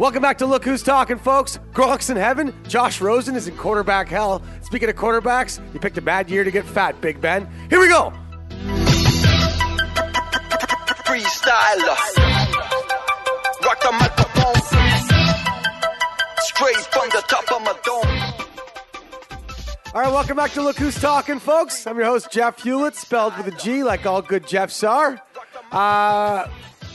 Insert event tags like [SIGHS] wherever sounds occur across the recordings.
Welcome back to Look Who's Talking, folks. Gronk's in heaven. Josh Rosen is in quarterback hell. Speaking of quarterbacks, you picked a bad year to get fat, Big Ben. Here we go. freestyler. Rock the microphone. Straight from the top of my dome. All right, welcome back to Look Who's Talking, folks. I'm your host, Jeff Hewlett, spelled with a G, like all good Jeffs are. Uh,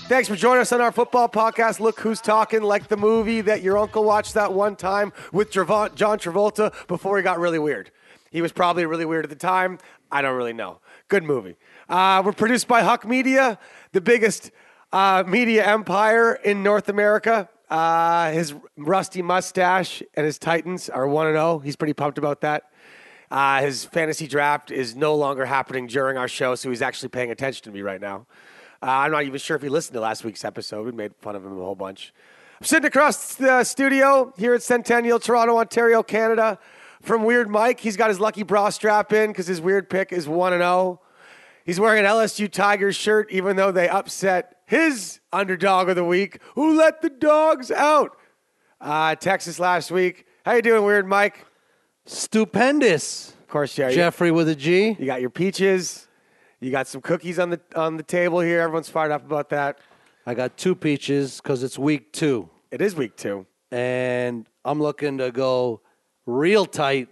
thanks for joining us on our football podcast, Look Who's Talking, like the movie that your uncle watched that one time with John Travolta before he got really weird. He was probably really weird at the time. I don't really know. Good movie. Uh, we're produced by Huck Media, the biggest uh, media empire in North America. Uh, his rusty mustache and his Titans are 1 0. He's pretty pumped about that. Uh, his fantasy draft is no longer happening during our show, so he's actually paying attention to me right now. Uh, I'm not even sure if he listened to last week's episode. We made fun of him a whole bunch. I'm sitting across the studio here at Centennial, Toronto, Ontario, Canada. From Weird Mike, he's got his lucky bra strap in because his weird pick is 1 0. He's wearing an LSU Tigers shirt, even though they upset his underdog of the week, who let the dogs out. Uh, Texas last week. How you doing, Weird Mike? Stupendous. Of course, yeah. Jeffrey with a G. You got your peaches. You got some cookies on the on the table here. Everyone's fired up about that. I got two peaches because it's week two. It is week two. And I'm looking to go real tight,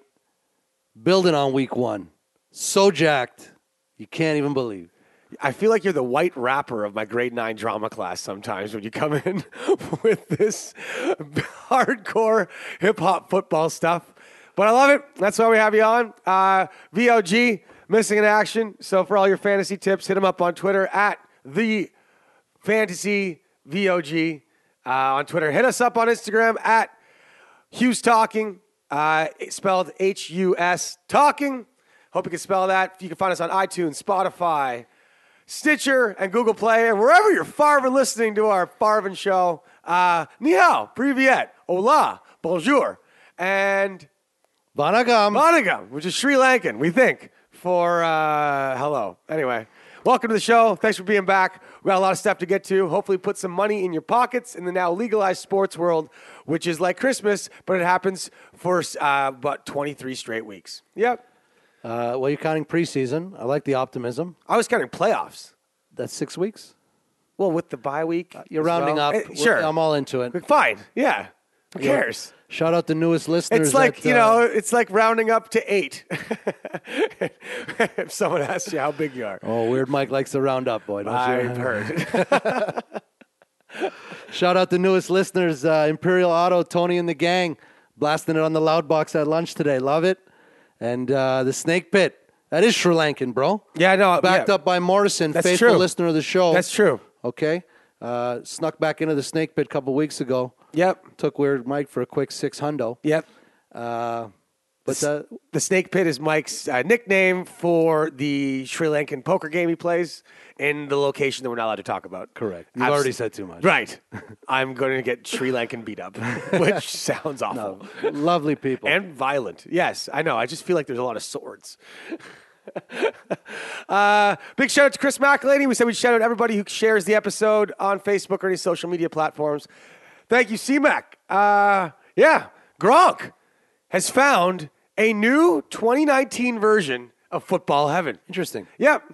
building on week one. So jacked, you can't even believe. I feel like you're the white rapper of my grade nine drama class sometimes when you come in [LAUGHS] with this hardcore hip hop football stuff. But I love it. That's why we have you on. Uh, VOG, missing in action. So for all your fantasy tips, hit him up on Twitter at the fantasy VOG uh, on Twitter. Hit us up on Instagram at Hughes Talking, uh, spelled H U S Talking. Hope you can spell that. You can find us on iTunes, Spotify, Stitcher, and Google Play, and wherever you're Farvin listening to our Farvin show. Uh, ni hao, privyet, hola, bonjour, and Vanagam. Vanagam, which is Sri Lankan, we think, for uh, hello. Anyway, welcome to the show. Thanks for being back. We got a lot of stuff to get to. Hopefully, put some money in your pockets in the now legalized sports world, which is like Christmas, but it happens for uh, about 23 straight weeks. Yep. Uh, well, you're counting preseason. I like the optimism. I was counting playoffs. That's six weeks. Well, with the bye week. You're rounding well. up. Sure. I'm all into it. Fine. Yeah. Who Yeah. cares? Shout out the newest listeners. It's like that, you uh, know, it's like rounding up to eight. [LAUGHS] if someone asks you how big you are, Oh, Weird Mike likes to round up, boy. Don't? I've heard. [LAUGHS] Shout out the newest listeners, uh, Imperial Auto, Tony and the gang, blasting it on the loud box at lunch today. Love it. And uh, the Snake Pit. That is Sri Lankan, bro. Yeah, I know. Backed yeah. up by Morrison, That's faithful true. listener of the show. That's true. Okay. Uh, snuck back into the Snake Pit a couple weeks ago. Yep. Took Weird Mike for a quick six hundo. Yep. Uh, but uh, The Snake Pit is Mike's uh, nickname for the Sri Lankan poker game he plays in the location that we're not allowed to talk about. correct. You've Abs- already said too much. Right. [LAUGHS] I'm going to get Sri Lankan beat up, [LAUGHS] which sounds awful. Lovely people. And violent. Yes, I know. I just feel like there's a lot of swords. [LAUGHS] uh, big shout out to Chris McElhaney. We said we'd shout out everybody who shares the episode on Facebook or any social media platforms. Thank you, CMAC. Uh, yeah, Gronk has found a new 2019 version of football heaven. Interesting. Yep.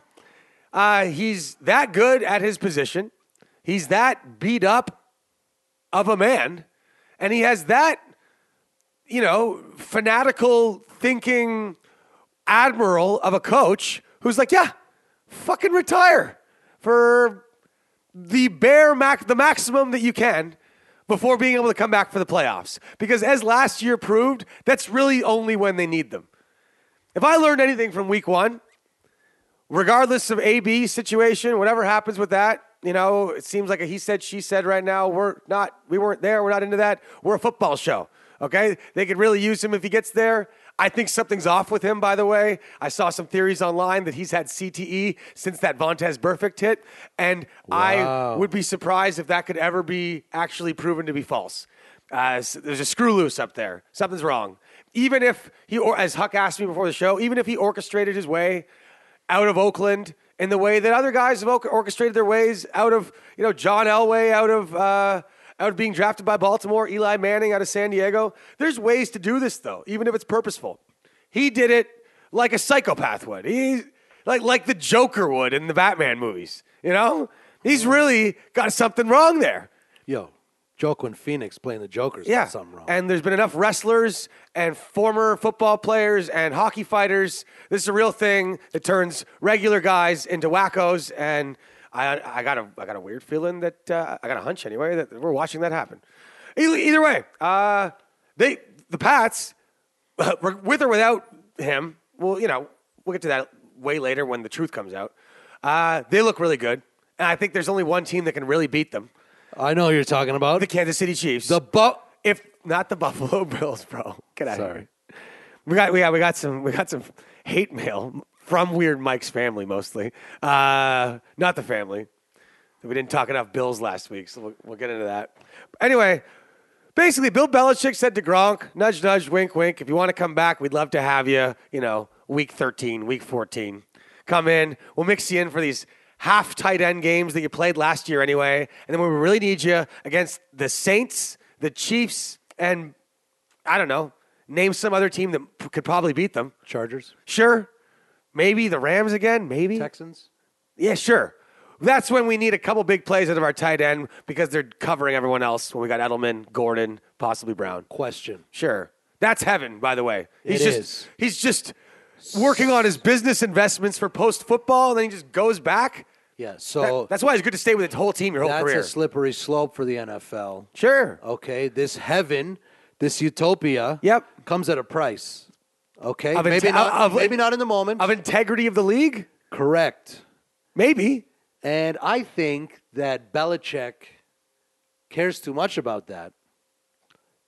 Uh, he's that good at his position. He's that beat up of a man. And he has that, you know, fanatical thinking admiral of a coach who's like, yeah, fucking retire for the bare max, the maximum that you can before being able to come back for the playoffs. Because as last year proved, that's really only when they need them. If I learned anything from week one, regardless of AB situation, whatever happens with that, you know, it seems like a he said, she said right now. We're not, we weren't there. We're not into that. We're a football show. Okay. They could really use him if he gets there. I think something's off with him, by the way. I saw some theories online that he's had CTE since that Vontaze Burfict hit. And I would be surprised if that could ever be actually proven to be false. Uh, there's a screw loose up there. Something's wrong. Even if he, or as Huck asked me before the show, even if he orchestrated his way out of Oakland in the way that other guys have orchestrated their ways out of, you know, John Elway, out of uh, out of being drafted by Baltimore, Eli Manning out of San Diego. There's ways to do this though, even if it's purposeful. He did it like a psychopath would. He like like the Joker would in the Batman movies. You know, he's really got something wrong there. Yo, Joaquin Phoenix playing the Joker's Yeah, got something wrong. and there's been enough wrestlers and former football players and hockey fighters. This is a real thing that turns regular guys into wackos. And I, I got a, I got a weird feeling that uh, I got a hunch anyway that we're watching that happen. Either, either way, uh, they the Pats, [LAUGHS] with or without him, well, you know, we'll get to that way later when the truth comes out. Uh, they look really good, and I think there's only one team that can really beat them: I know who you're talking about. the Kansas City Chiefs. The bu- if not the [LAUGHS] Buffalo Bills, bro. Get out of Sorry. here. We got we got we got some we got some hate mail from Weird Mike's family mostly. Uh, not the family. We didn't talk enough Bills last week, so we'll, we'll get into that. Anyway, basically, Bill Belichick said to Gronk, nudge, nudge, wink, wink. If you want to come back, we'd love to have you. You know, week 13, week 14. Come in. We'll mix you in for these half tight end games that you played last year anyway. And then we really need you against the Saints, the Chiefs, and I don't know, name some other team that p- could probably beat them. Chargers, Sure. Maybe the Rams again. Maybe. Texans. Yeah, sure. That's when we need a couple big plays out of our tight end because they're covering everyone else. When we got Edelman, Gordon, possibly Brown. Question. Sure, that's heaven. By the way, he's It just is. he's just working on his business investments for post football, and then he just goes back. Yeah. That- So that's why it's good to stay with its whole team your whole that's career. That's a slippery slope for the NFL. sure. Okay, this heaven, this utopia, Yep. comes at a price. Okay, Of maybe inte- not. of- maybe not in the moment. Of integrity of the league, Correct. maybe. And I think that Belichick cares too much about that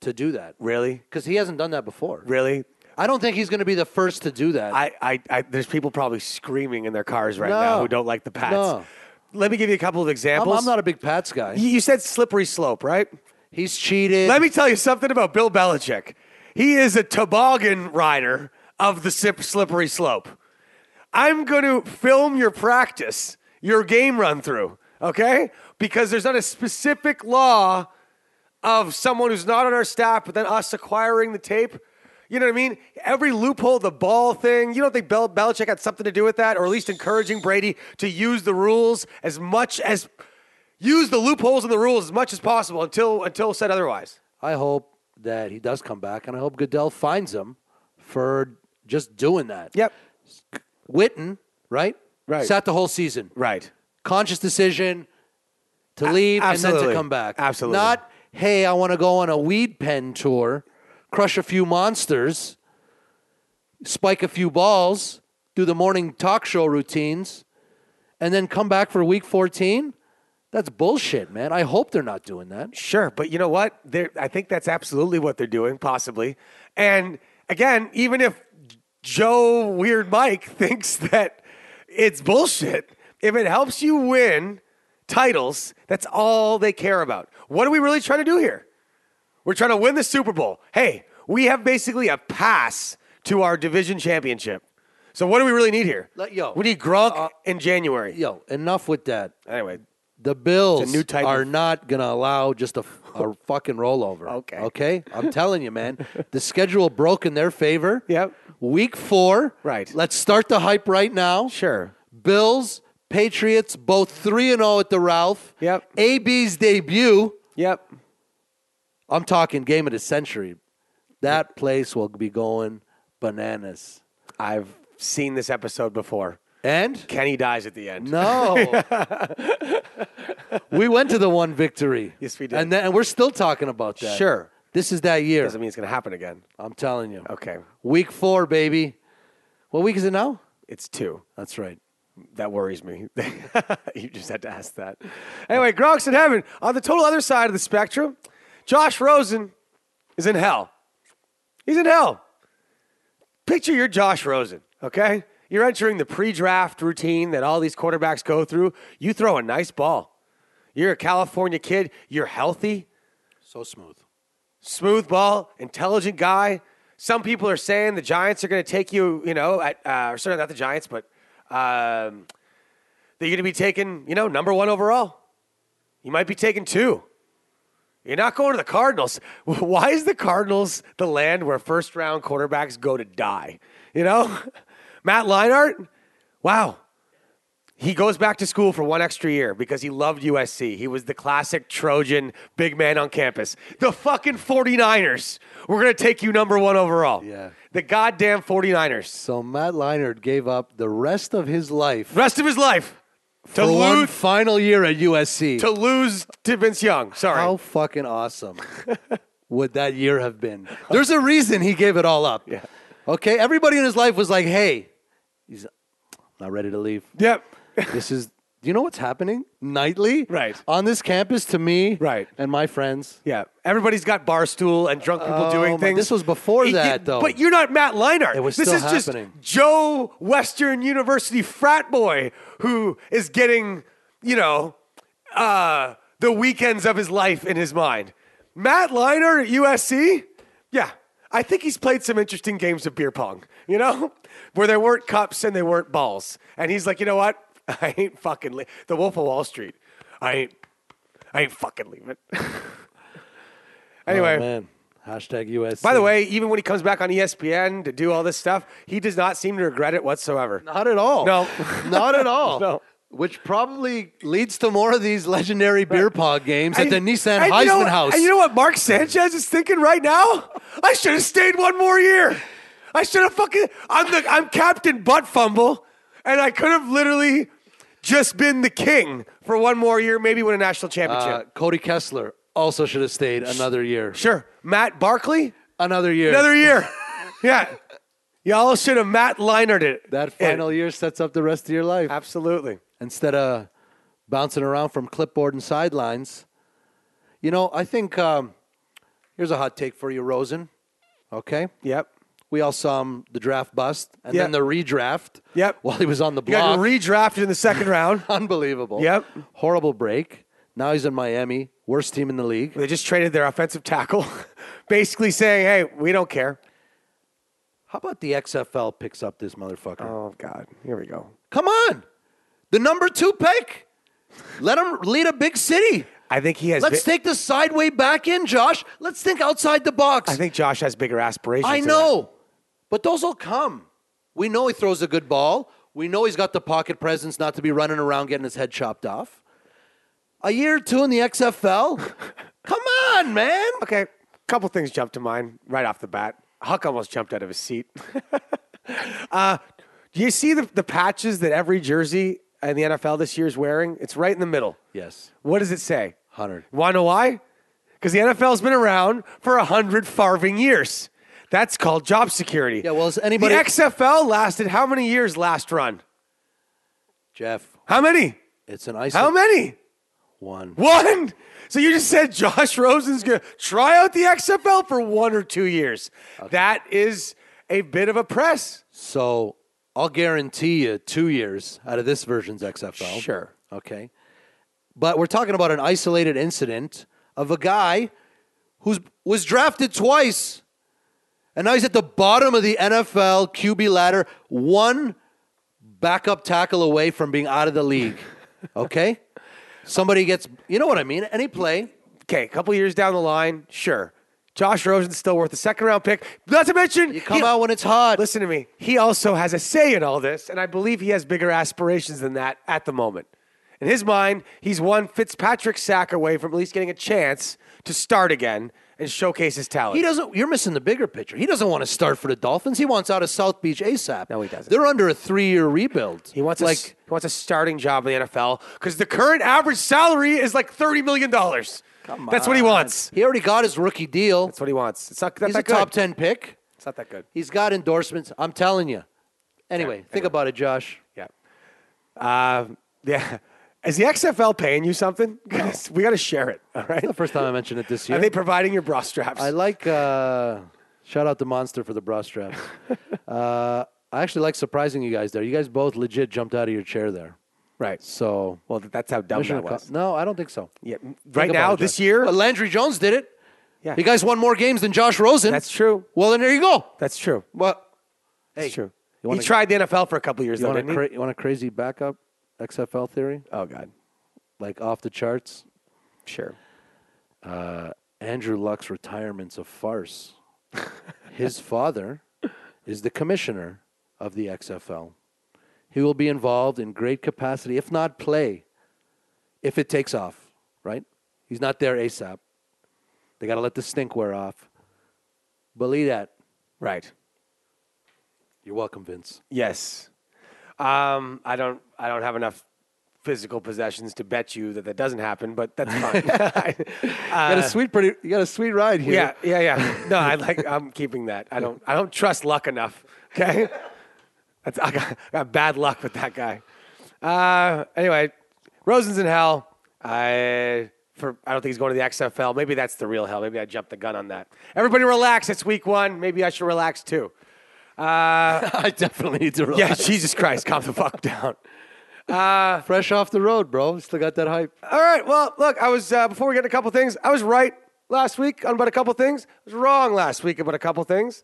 to do that Really, because he hasn't done that before. really. I don't think he's going to be the first to do that. I, I, I, there's people probably screaming in their cars right now No. who don't like the Pats. No. Let me give you a couple of I'm, examples. I'm not a big Pats guy. You you said slippery slope, right? He's cheated. Let me tell you something about Bill Belichick. He is a toboggan rider of the slippery slope. I'm going to film your practice, your game run through, okay? Because there's not a specific law of someone who's not on our staff, but then us acquiring the tape. You know what I mean? Every loophole, the ball thing, you don't think Bel- Belichick had something to do with that, or at least encouraging Brady to use the rules as much as use the loopholes in the rules as much as possible until until said otherwise. I hope that he does come back, and I hope Goodell finds him for just doing that. Yep. Witten, right? Right. Sat the whole season. Right. Conscious decision to leave and then to come back. Absolutely. Not, hey, I want to go on a weed pen tour, crush a few monsters, spike a few balls, do the morning talk show routines, and then come back for week 14? That's bullshit, man. I hope they're not doing that. Sure, but you know what? They're, I think that's absolutely what they're doing, possibly. And again, even if Joe Weird Mike [LAUGHS] thinks that it's bullshit, if it helps you win titles, that's all they care about. What are we really trying to do here? We're trying to win the Super Bowl. Hey, we have basically a pass to our division championship. So what do we really need here? Let- yo, we need Gronk uh, in January. Yo, enough with that. Anyway, The Bills new type are of- not going to allow just a, a [LAUGHS] fucking rollover. Okay. Okay? I'm telling you, man. The schedule broke in their favor. [LAUGHS] Yep. Week four. Right. Let's start the hype right now. sure. Bills, Patriots, both 3 and 0 at the Ralph. Yep. AB's debut. Yep. I'm talking game of the century. That place will be going bananas. I've seen this episode before. And Kenny dies at the end. No. [LAUGHS] we went to the one victory. Yes, we did. And, then, and we're still talking about that. Sure. This is that year. Doesn't mean it's going to happen again. I'm telling you. Okay. Week four, baby. What week is it now? It's two. That's right. That worries me. [LAUGHS] you just had to ask that. Anyway, Gronk's in heaven. On the total other side of the spectrum, Josh Rosen is in hell. He's in hell. Picture you're Josh Rosen, okay? You're entering the pre draft routine that all these quarterbacks go through. You throw a nice ball. You're a California kid. You're healthy. So smooth. smooth ball, intelligent guy. Some people are saying the Giants are going to take you, you know, at, uh, or sorry, not the Giants, but um, they're going to be taking, you know, number one overall. You might be taking two. You're not going to the Cardinals. [LAUGHS] Why is the Cardinals the land where first round quarterbacks go to die? You know? [LAUGHS] Matt Leinart, wow. He goes back to school for one extra year because he loved USC. He was the classic Trojan big man on campus. The fucking 49ers. We're going to take you number one overall. Yeah. The goddamn 49ers. So Matt Leinart gave up the rest of his life Rest of his life to for one final year at USC. to lose to Vince Young. Sorry. How fucking awesome [LAUGHS] would that year have been? There's a reason he gave it all up. Yeah. Okay. Everybody in his life was like, "Hey, he's not ready to leave. Yep. [LAUGHS] This is." Do you know what's happening nightly? Right. On this campus to me Right. and my friends. Yeah, everybody's got bar stool and drunk people Oh, doing my- things. this was before It- that, it- though. But you're not Matt Leinart. It was this still is happening. just Joe Western University frat boy who is getting, you know, uh, the weekends of his life in his mind. Matt Leinart at USC, yeah, I think he's played some interesting games of beer pong. You know, [LAUGHS] where there weren't cups and they weren't balls, and he's like, you know what? [LAUGHS] I ain't fucking le- the Wolf of Wall Street. I ain't. I ain't fucking leaving. [LAUGHS] anyway, Oh, man. Hashtag USC. by the way, even when he comes back on ESPN to do all this stuff, he does not seem to regret it whatsoever. Not at all. No. not at all. No. Which probably leads to more of these legendary beer pong games at the And- Nissan and Heisman you know, House. And you know what Mark Sanchez is thinking right now? I should have stayed one more year. I should have fucking. I'm the. I'm Captain Butt Fumble, and I could have literally just been the king for one more year, maybe win a national championship. uh, Cody Kessler also should have stayed another year. sure, Matt Barkley, Another year. another year. [LAUGHS] yeah, y'all should have Matt Leinart it. that final year sets up the rest of your life. Absolutely. Instead of bouncing around from clipboard and sidelines. You know, I think um, here's a hot take for you, Rosen. Okay? Yep. We all saw him the draft bust and Yeah. then the redraft Yep. while he was on the You got block. redrafted in the second [LAUGHS] round. Unbelievable. Yep. Horrible break. Now he's in Miami, worst team in the league. They just traded their offensive tackle, [LAUGHS] basically saying, "Hey, we don't care." How about the XFL picks up this motherfucker? Oh God, here we go. Come on. The number two pick. Let him lead a big city. I think he has. Let's bi- take the sideway back in, Josh. Let's think outside the box. I think Josh has bigger aspirations. I know, but those will come. We know he throws a good ball. We know he's got the pocket presence not to be running around getting his head chopped off. A year or two in the XFL? [LAUGHS] come on, man. Okay, a couple things jumped to mind right off the bat. Huck almost jumped out of his seat. [LAUGHS] uh, do you see the, the patches that every jersey in the NFL this year is wearing? It's right in the middle. Yes, What does it say? 100. Want to know why? Because the NFL's been around for a hundred farving years. That's called job security. Yeah, well, is anybody- The XFL lasted how many years last run? Jeff, How many? it's an ice. How many? One. One. So you just said Josh Rosen's going to try out the XFL for one or two years. That is a bit of a press. So I'll guarantee you two years out of this version's XFL. Sure. Okay. But we're talking about an isolated incident of a guy who was drafted twice. And now he's at the bottom of the NFL QB ladder, one backup tackle away from being out of the league. [LAUGHS] Okay? Somebody gets, you know what I mean? Any play. Okay, a couple years down the line, sure. Josh Rosen's still worth a second round pick. Not to mention, You come he- out when it's hot. Listen to me. He also has a say in all this, and I believe he has bigger aspirations than that at the moment. In his mind, he's one Fitzpatrick sack away from at least getting a chance to start again and showcase his talent. He doesn't. You're missing the bigger picture. He doesn't want to start for the Dolphins. He wants out of South Beach ASAP. No, he doesn't. They're under a three-year rebuild. He wants like a, he wants a starting job in the NFL because the current average salary is like thirty million dollars. That's what he wants. he already got his rookie deal. That's what he wants. It's not, not He's a that good. top ten pick. It's not that good. He's got endorsements. I'm telling you. Anyway, Yeah, think anyway. about it, Josh. Yeah. Uh, yeah. [LAUGHS] Is the XFL paying you something? 'Cause [LAUGHS] we got to share it. All right. The first time I mentioned it this year. Are they providing your bra straps? I like. Uh, shout out to Monster for the bra straps. [LAUGHS] uh, I actually like surprising you guys there. You guys both legit jumped out of your chair there. Right. So Well, that's how dumb mission that was. no, I don't think so. Yeah. Right now, this year, But Landry Jones did it. Yeah. You guys won more games than Josh Rosen. that's true. well, then there you go. That's true. What? That's Hey, true. you wanna- he tried the NFL for a couple years, You though, want, a didn't he? cra- you want a crazy backup XFL theory? oh God. Like off the charts? Sure. uh, Andrew Luck's retirement's a farce. [LAUGHS] His father is the commissioner of the XFL. He will be involved in great capacity, if not play, if it takes off, right? He's not there ASAP. They got to let the stink wear off. Believe that. Right. You're welcome, Vince. Yes. Um, I don't. I don't have enough physical possessions to bet you that that doesn't happen, but that's fine. [LAUGHS] [LAUGHS] you got a sweet, pretty. You got a sweet ride here. Uh, yeah, yeah, yeah. No, I like. I'm keeping that. I don't. I don't trust luck enough. Okay. That's, [LAUGHS] I got, I got bad luck with that guy. Uh, anyway, Rosen's in hell. I for I don't think he's going to the XFL. Maybe that's the real hell. Maybe I jumped the gun on that. Everybody relax. It's week one. Maybe I should relax too. [LAUGHS] I definitely need to. Relax. Yeah, Jesus Christ, calm the fuck down. [LAUGHS] fresh off the road, bro. Still got that hype. All right. Well, look, I was uh, before we get to a couple things. I was right last week on about a couple things. I was wrong last week about a couple things.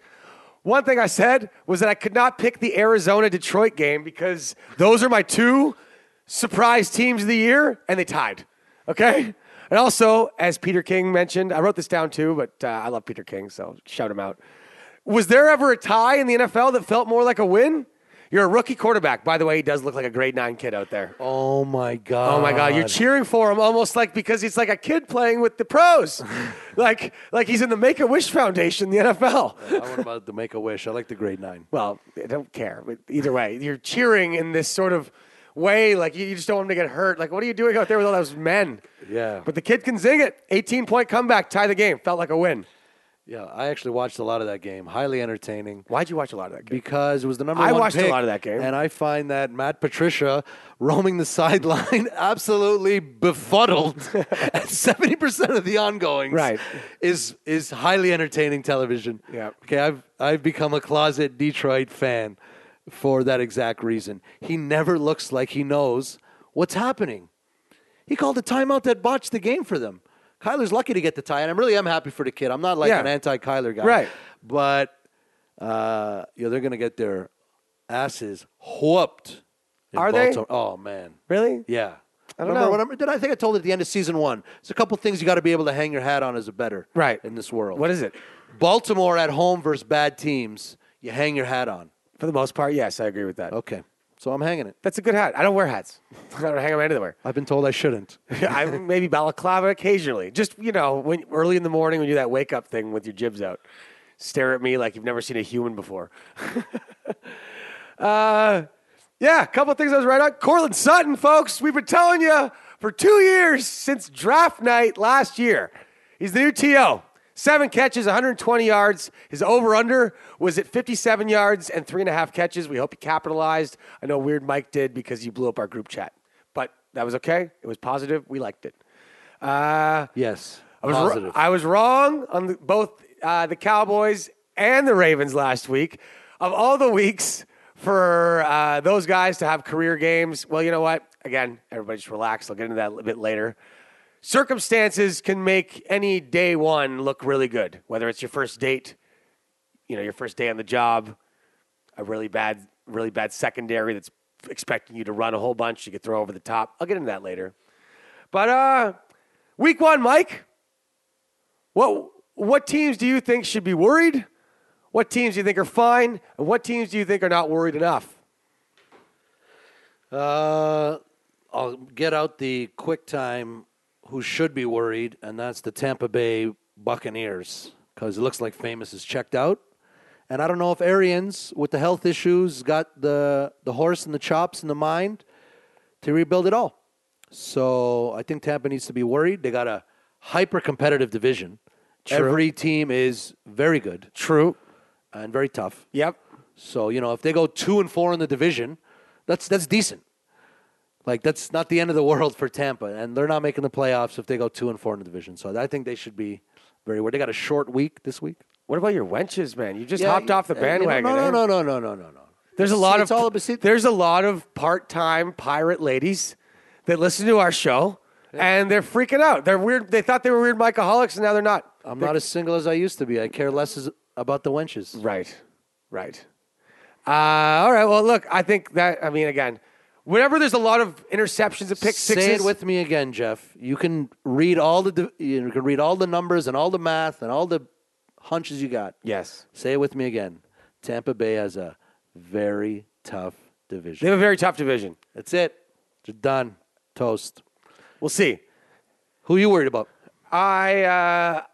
One thing I said was that I could not pick the Arizona Detroit game because those are my two surprise teams of the year, and they tied. Okay. And also, as Peter King mentioned, I wrote this down too, but uh, I love Peter King, so shout him out. Was there ever a tie in the NFL that felt more like a win? You're a rookie quarterback. By the way, he does look like a grade nine kid out there. Oh my god. Oh my God, you're cheering for him almost like because he's like a kid playing with the pros, [LAUGHS] like like he's in the Make a Wish Foundation, the NFL. I want about the Make a Wish. I like the grade nine. Well, I don't care, but either way, you're cheering in this sort of way, like you you just don't want him to get hurt. Like, what are you doing out there with all those men? Yeah. But the kid can zing it. 18 point comeback, tie the game. Felt like a win. Yeah, I actually watched a lot of that game. Highly entertaining. Why'd you watch a lot of that game? Because it was the number I one I watched a lot of that game. and I find that Matt Patricia roaming the [LAUGHS] sideline absolutely befuddled [LAUGHS] at seventy percent of the ongoings. Right. is is highly entertaining television. Yeah. Okay, I've I've become a closet Detroit fan for that exact reason. He never looks like he knows what's happening. He called a timeout that botched the game for them. Kyler's lucky to get the tie, and I really am happy for the kid. I'm not like Yeah. an anti-Kyler guy, Right. But uh, you know, they're going to get their asses whooped. in Are they? Oh man, Really? yeah. I don't Remember know. I'm- did I think I told it at the end of season one? It's a couple things you got to be able to hang your hat on as a better Right. in this world. What is it? Baltimore at home versus bad teams? You hang your hat on. For the most part, yes, I agree with that. Okay, so I'm hanging it. That's a good hat. I don't wear hats. [LAUGHS] I don't hang them anywhere. I've been told I shouldn't. [LAUGHS] I maybe balaclava occasionally. Just you know, when early in the morning when you do that wake up thing with your jibs out, stare at me like you've never seen a human before. [LAUGHS] uh, yeah, a couple of things I was right on. Courtland Sutton, folks, we've been telling you for two years since draft night last year. He's the new TO. Seven catches, 120 yards. His over under was at 57 yards and three and a half catches. We hope he capitalized. I know Weird Mike did because you blew up our group chat, but that was okay. It was positive. We liked it. Uh, Yes, I was, positive. I was wrong on the, both uh, the Cowboys and the Ravens last week. Of all the weeks for uh, those guys to have career games, well, you know what? Again, everybody just relax. I'll get into that a bit later. Circumstances can make any day one look really good, whether it's your first date, you know, your first day on the job, a really bad, really bad secondary that's expecting you to run a whole bunch. You could throw over the top. I'll get into that later. But uh, week one, Mike. What what teams do you think should be worried? What teams do you think are fine? And what teams do you think are not worried enough? Uh, I'll get out the quick time who should be worried, and that's the Tampa Bay Buccaneers because it looks like Jameis is checked out. And I don't know if Arians, with the health issues, got the, the horse and the chops and the mind to rebuild it all. So I think Tampa needs to be worried. They got a hyper competitive division. Every team is very good True. and very tough. Yep. So you know, if they go two and four in the division, that's that's decent. Like that's not the end of the world for Tampa, and they're not making the playoffs if they go two and four in the division. So I think they should be very. Well, they got a short week this week. What about your wenches, man? You just hopped off the uh, you know, bandwagon. No, eh? no, no, no, no, no, no, no. There's a lot it's of all see, there's a lot of part-time pirate ladies that listen to our show and they're freaking out. They're weird. They thought they were weird Mikeaholics and now they're not. I'm not as single as I used to be. I care less as, about the wenches. Right. Right. Uh, all right. Well, look, I think that I mean again, Whenever there's a lot of interceptions and pick sixes, Say it with me again, Jeff. You can read all the you can read all the numbers and all the math and all the hunches you got. yes, Say it with me again. Tampa Bay has a very tough division. they have a very tough division. That's it. They're done. Toast. We'll see. Who are you worried about? I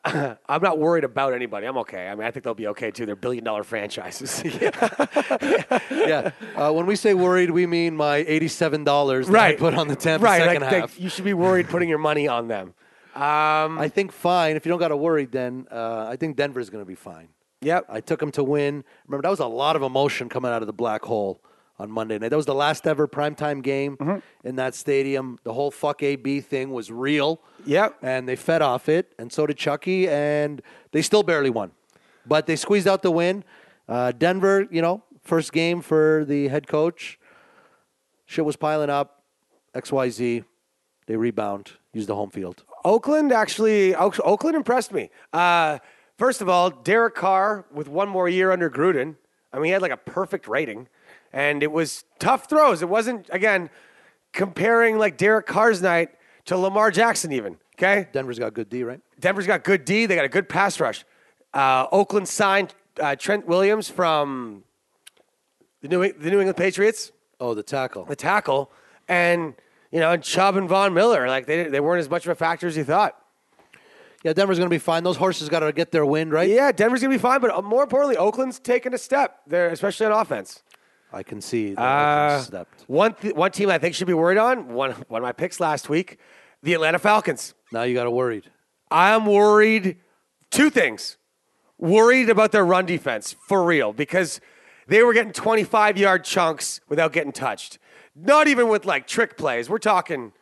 uh, [CLEARS THROAT] I'm not worried about anybody. I'm okay. I mean, I think they'll be okay too. They're billion dollar franchises. [LAUGHS] [LAUGHS] yeah. Uh, when we say worried, we mean my eighty-seven dollars that right. I put on the Tampa right. second like, half. you should be worried putting your money on them. Um, I think fine. If you don't got to worry, then uh, I think Denver's going to be fine. yep. I took them to win. Remember, that was a lot of emotion coming out of the black hole on Monday night. That was the last ever primetime game Mm-hmm. in that stadium. The whole fuck AB thing was real. Yep. And they fed off it, and so did Chucky, and they still barely won. But they squeezed out the win. Uh, Denver, you know, first game for the head coach. Shit was piling up. XYZ. They rebound, use the home field. Oakland actually, Oakland impressed me. Uh, first of all, Derek Carr with one more year under Gruden. I mean, he had like a perfect rating, and it was tough throws. It wasn't again comparing like Derek Carr's night to Lamar Jackson even. Okay, Denver's got good D, right? Denver's got good D. They got a good pass rush. Uh, Oakland signed uh, Trent Williams from the New, the New England Patriots Oh, the tackle. the tackle, and you know, and Chubb and Von Miller, like they they weren't as much of a factor as you thought. Yeah, Denver's going to be fine. Those horses got to get their wind, right? Yeah, Denver's gonna be fine, but uh, more importantly, Oakland's taking a step there, especially on offense. I can see that Uh, stepped. one th- one team I think should be worried on one one of my picks last week, the Atlanta Falcons. Now you got to worried. I'm worried. Two things. Worried about their run defense for real because they were getting 25 yard chunks without getting touched. Not even with like trick plays. We're talking,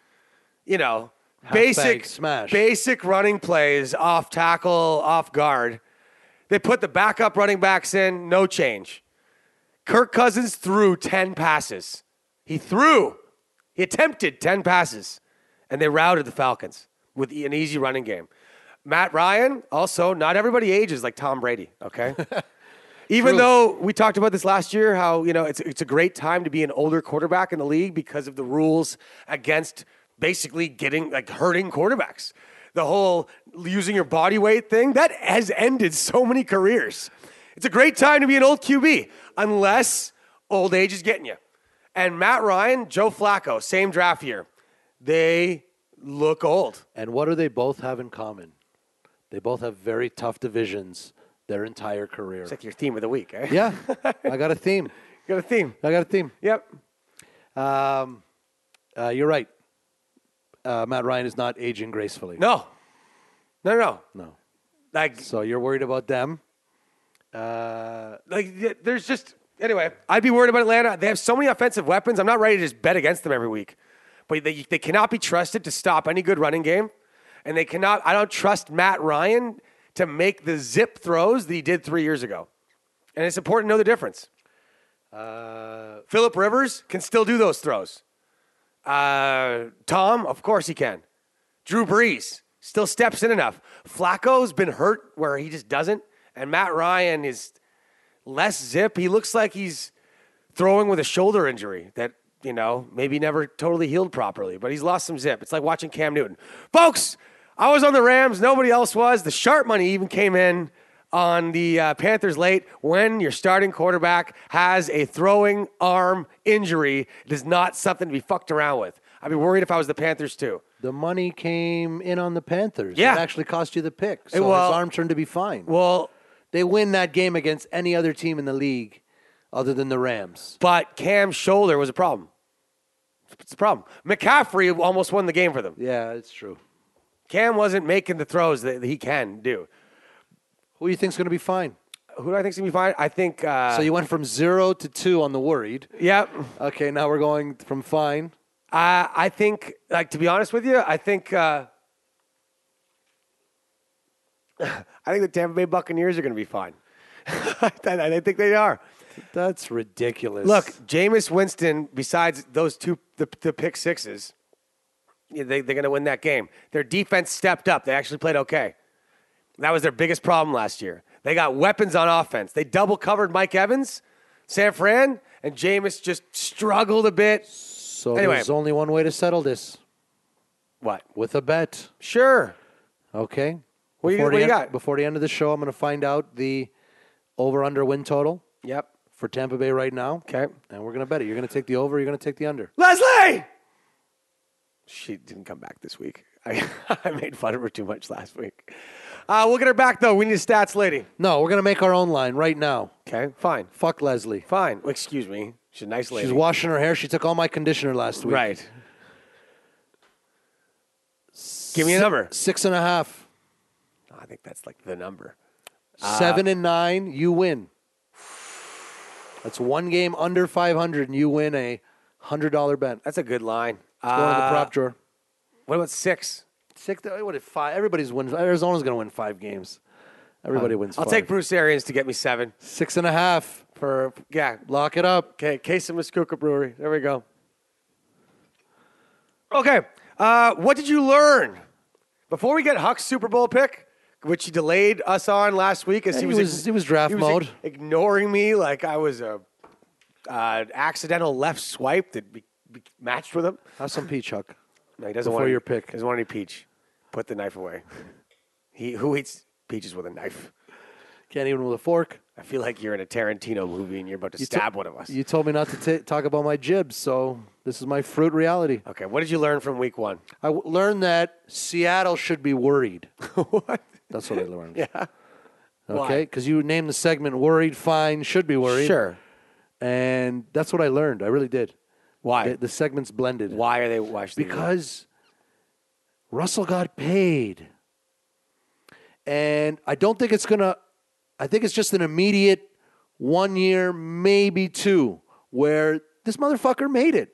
you know, basic smash. basic running plays off tackle, off guard. They put the backup running backs in, no change. Kirk Cousins threw 10 passes. He threw, he attempted 10 passes, and they routed the Falcons with an easy running game. Matt Ryan, also, not everybody ages like Tom Brady, okay? [LAUGHS] Even True. though we talked about this last year, how you know it's it's a great time to be an older quarterback in the league because of the rules against basically getting like hurting quarterbacks. The whole using your body weight thing that has ended so many careers. It's a great time to be an old QB unless old age is getting you. And Matt Ryan, Joe Flacco, same draft year. They look old. And what do they both have in common? They both have very tough divisions their entire career. It's like your theme of the week, eh? yeah, [LAUGHS] I got a theme. Got a theme. I got a theme. Yep. Um, uh, you're right. Uh, Matt Ryan is not aging gracefully. No. No, no, no. No. Like So you're worried about them. Uh, like there's just anyway. I'd be worried about Atlanta. They have so many offensive weapons. I'm not ready to just bet against them every week, but they they cannot be trusted to stop any good running game, and they cannot. I don't trust Matt Ryan to make the zip throws that he did three years ago, and it's important to know the difference. uh, Philip Rivers can still do those throws. Uh, Tom, of course he can. Drew Brees still steps in enough. Flacco's been hurt where he just doesn't, and Matt Ryan is less zip. He looks like he's throwing with a shoulder injury that you know maybe never totally healed properly, but he's lost some zip. It's like watching Cam Newton, folks. I was on the Rams. Nobody else was. The sharp money even came in on the uh, Panthers late when your starting quarterback has a throwing arm injury. It is not something to be fucked around with. I'd be worried if I was the Panthers too. the money came in on the Panthers. Yeah. It actually cost you the pick. So well- his arm turned to be fine. Well, they win that game against any other team in the league other than the Rams. but Cam's shoulder was a problem. It's a problem. McCaffrey almost won the game for them. Yeah, it's true. Cam wasn't making the throws that he can do. Who do you think's going to be fine? Who do I think's gonna be fine? I think. Uh, so you went from zero to two on the worried. Yep. Okay, now we're going from fine. Uh, I think, like to be honest with you, I think. Uh, [LAUGHS] I think the Tampa Bay Buccaneers are going to be fine. [LAUGHS] I, think they are. That's ridiculous. Look, Jameis Winston. Besides those two, the, the pick sixes, they, they're going to win that game. Their defense stepped up. They actually played okay. That was their biggest problem last year. They got weapons on offense. They double covered Mike Evans, San Fran, and Jameis just struggled a bit. So Anyway. there's only one way to settle this What? with a bet. Sure. Okay. What do you- Before what the you end- got? Before the end of the show, I'm going to find out the over under win total Yep. for Tampa Bay right now. Okay. And we're going to bet it. You're going to take the over. You're going to take the under. Leslie. She didn't come back this week. [LAUGHS] I, I made fun of her too much last week. Uh, we'll get her back though. We need a stats lady. No, we're going to make our own line right now. Okay. Fine. Fuck Leslie. Fine. Well, excuse me. She's a nice lady. She's washing her hair. She took all my conditioner last week. Right. Give me a number. Six and a half. I think that's like the number. Seven and nine, you win. That's one game under 500, and you win a $100 bet. That's a good line. Go into the Uh, prop drawer. What about six? Six, what if five? Everybody's wins. Arizona's going to win five games. Everybody wins I'll five. take Bruce Arians to get me seven Six and a half. for yeah. Lock it up. Okay, case of Muskoka Brewery. There we go. Okay, uh, what did you learn before we get Huck's Super Bowl pick, which he delayed us on last week as he was was- he was draft he mode. ignoring me like I was a uh, accidental left swipe that be, be matched with him. Have some peach, Huck. No, he doesn't Before want your pick. Doesn't want any peach. Put the knife away. He who eats peaches with a knife. Can't even with a fork. I feel like you're in a Tarantino movie and you're about to You to- stab one of us. You told me not to ta talk about my jibs, so this is my fruit reality. okay, what did you learn from week one? I w- learned that Seattle should be worried. [LAUGHS] what? That's what I learned. [LAUGHS] Yeah. Okay, because you named the segment "Worried, Fine, Should Be Worried." Sure. and that's what I learned. I really did. Why? The, the segment's blended Why are they? Why should they do that? because Russell got paid, and I don't think it's gonna. I think it's just an immediate one year, maybe two, where this motherfucker made it.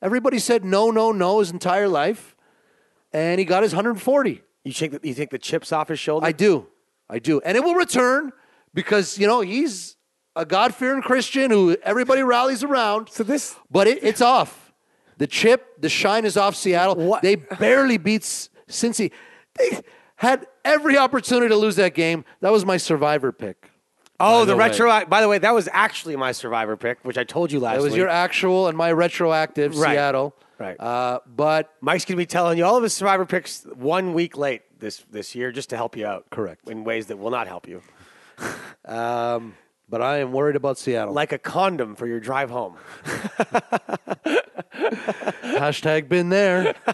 Everybody said no, no, no his entire life, and he got his 140. You think the, you take the chips off his shoulder. I do. I do. And it will return because, you know, he's a God fearing Christian who everybody rallies around. So this- But it, it's off. The chip, the shine is off Seattle. What- They barely beat Cincy. They had every opportunity to lose that game. That was my survivor pick. oh, the the way. retro. By the way, that was actually my survivor pick, which I told you last That was week. your actual and my retroactive Right. Seattle. Right. Uh, but Mike's gonna be telling you all of his survivor picks one week late this this year, just to help you out. Correct. In ways that will not help you, [LAUGHS] but I am worried about Seattle. like a condom for your drive home. [LAUGHS] Hashtag been there. [LAUGHS]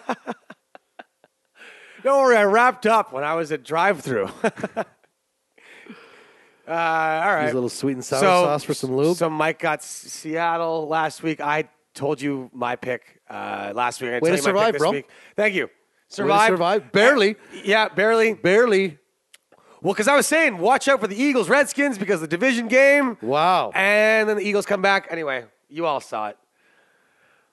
Don't worry, I wrapped up when I was at drive-through. uh, all right. Use a little sweet and sour sauce for some lube. So Mike got S- Seattle last week. I told you my pick uh, last week. I'm Way to tell you my survive, bro. Week. Thank you. Survive. survive. Barely. Yeah, barely. Barely. Well, because I was saying, watch out for the Eagles Redskins because the division game. Wow. And then the Eagles come back. Anyway, you all saw it.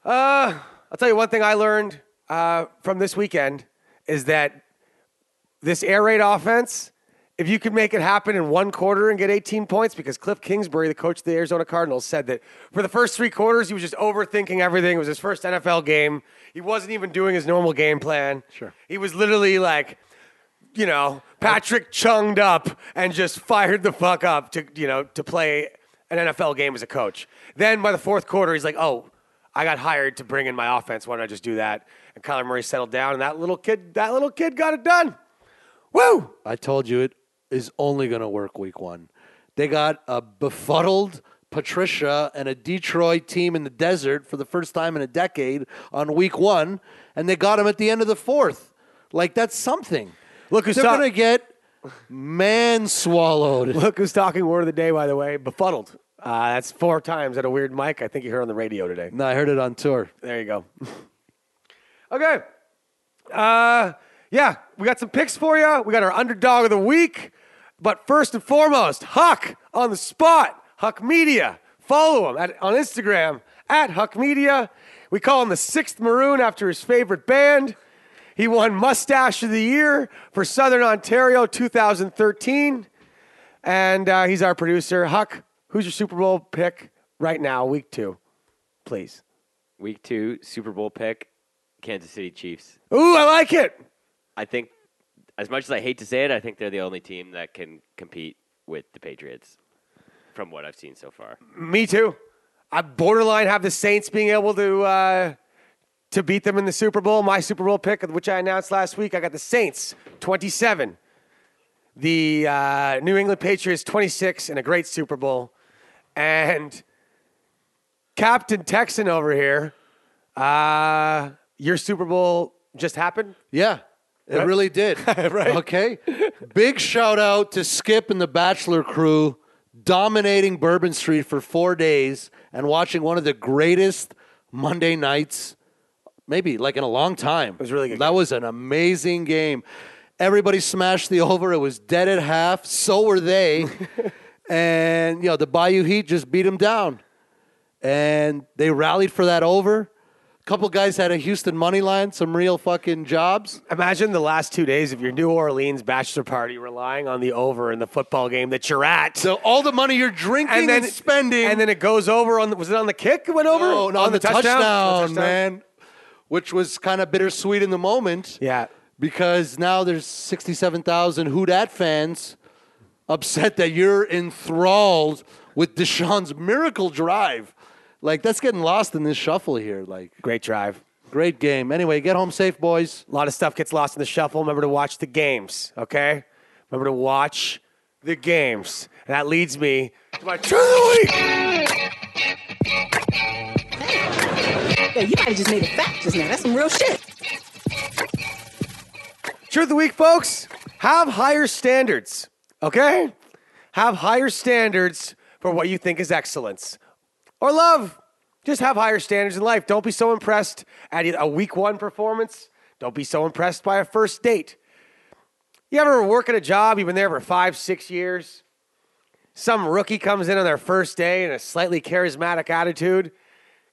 Uh, I'll tell you one thing I learned uh, from this weekend is that this air raid offense, if you could make it happen in one quarter and get 18 points, because Cliff Kingsbury, the coach of the Arizona Cardinals, said that for the first three quarters, he was just overthinking everything. It was his first NFL game. He wasn't even doing his normal game plan. Sure. He was literally like, you know, Patrick chunged up and just fired the fuck up to, you know, to play an NFL game as a coach. Then by the fourth quarter, he's like, oh, I got hired to bring in my offense. Why don't I just do that? And Kyler Murray settled down, and that little kid, that little kid got it done. Woo! I told you it is only going to work week one. They got a befuddled Patricia and a Detroit team in the desert for the first time in a decade on week one, and they got him at the end of the fourth. Like, that's something. Look who's They're going to get man swallowed. [LAUGHS] Look who's talking word of the day, by the way. Befuddled. Uh, that's four times at a Weird Mike. I think you heard on the radio today. No, I heard it on tour. There you go. [LAUGHS] okay. Uh, yeah, we got some picks for you. We got our underdog of the week. But first and foremost, Huck on the spot, Huck Media. Follow him at, on Instagram at Huck Media. We call him the sixth Maroon after his favorite band. He won Mustache of the Year for Southern Ontario 2013. And uh, he's our producer. Huck, who's your Super Bowl pick right now, week two? Please. Week two, Super Bowl pick, Kansas City Chiefs. Ooh, I like it. I think, as much as I hate to say it, I think they're the only team that can compete with the Patriots from what I've seen so far. Me too. I borderline have the Saints being able to uh, to beat them in the Super Bowl. My Super Bowl pick, which I announced last week, I got the Saints 27, the uh, New England Patriots 26, in a great Super Bowl. And Captain Texan over here, uh, your Super Bowl just happened. Yeah, it Right. really did. [LAUGHS] Right. Okay. Big shout out to Skip and the Bachelor crew dominating Bourbon Street for four days and watching one of the greatest Monday nights, maybe like in a long time. It was really good That game. was an amazing game. Everybody smashed the over. It was dead at half. So were they. [LAUGHS] and, you know, the Bayou Heat just beat them down. And they rallied for that over. Couple guys had a Houston money line, some real fucking jobs. Imagine the last two days of your New Orleans bachelor party relying on the over in the football game that you're at. So all the money you're drinking and, spending, and then it goes over on the, was it on the kick? It went over no, no, on, the, touchdown, On touchdown? man, which was kind of bittersweet in the moment. Yeah. because now there's 67,000 Who Dat fans upset that you're enthralled with Deshaun's miracle drive. Like that's getting lost in this shuffle here. Like Great drive. great game. Anyway, get home safe, boys. A lot of stuff gets lost in the shuffle. Remember to watch the games, okay? Remember to watch the games. And that leads me to my Truth of the Week. Yeah, you might have just made a fact just now. That's some real shit. Truth of the week, folks. Have higher standards, okay? Have higher standards for what you think is excellence or love. Just have higher standards in life. Don't be so impressed at a week one performance. Don't be so impressed by a first date. You ever work at a job, you've been there for five, six years? Some rookie comes in on their first day in a slightly charismatic attitude,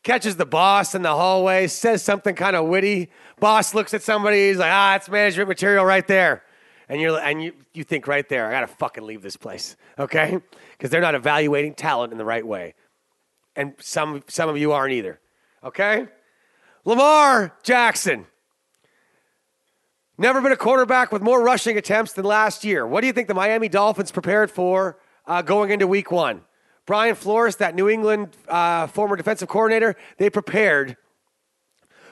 catches the boss in the hallway, says something kind of witty. Boss looks at somebody, he's like, ah, it's management material right there. And you're and you, you think right there, I gotta fucking leave this place, okay? Because they're not evaluating talent in the right way. And some some of you aren't either. Okay? Lamar Jackson. Never been a quarterback with more rushing attempts than last year. What do you think the Miami Dolphins prepared for uh, going into week one? Brian Flores, that New England uh, former defensive coordinator, they prepared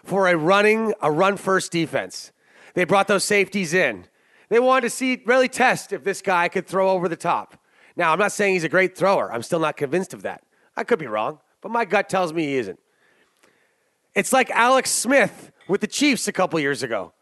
for a running, a run first defense. They brought those safeties in. They wanted to see, really test if this guy could throw over the top. Now, I'm not saying he's a great thrower. I'm still not convinced of that. I could be wrong, but my gut tells me he isn't. It's like Alex Smith with the Chiefs a couple years ago.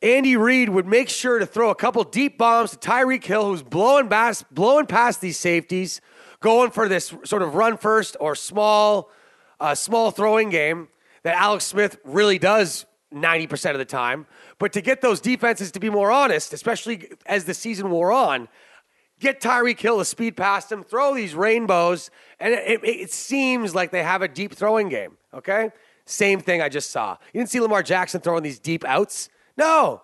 Andy Reid would make sure to throw a couple deep bombs to Tyreek Hill, who's blowing past, blowing past these safeties, going for this sort of run first or small, uh, small throwing game that Alex Smith really does 90% of the time. But to get those defenses to be more honest, especially as the season wore on, get Tyreek Hill to speed past him, throw these rainbows, and it, it, it seems like they have a deep throwing game. Okay? Same thing I just saw. You didn't see Lamar Jackson throwing these deep outs? No.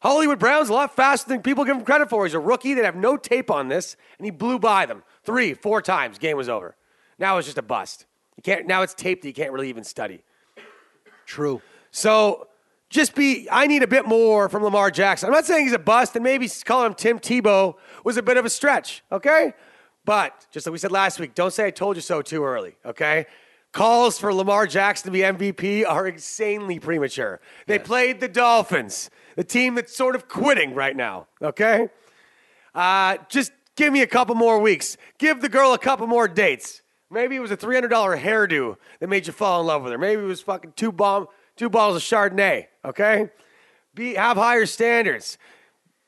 Hollywood Brown's a lot faster than people give him credit for. He's a rookie that have no tape on this, and he blew by them three, four times. Game was over. Now it's just a bust. You can't. Now it's tape that you can't really even study. True. So just be, I need a bit more from Lamar Jackson. I'm not saying he's a bust, and maybe calling him Tim Tebow was a bit of a stretch, okay? But just like we said last week, don't say I told you so too early, okay? Calls for Lamar Jackson to be MVP are insanely premature. They played the Dolphins, the team that's sort of quitting right now, okay? Uh, just give me a couple more weeks. Give the girl a couple more dates. Maybe it was a $300 hairdo that made you fall in love with her. Maybe it was fucking two bomb, two bottles of Chardonnay. Okay, be have higher standards.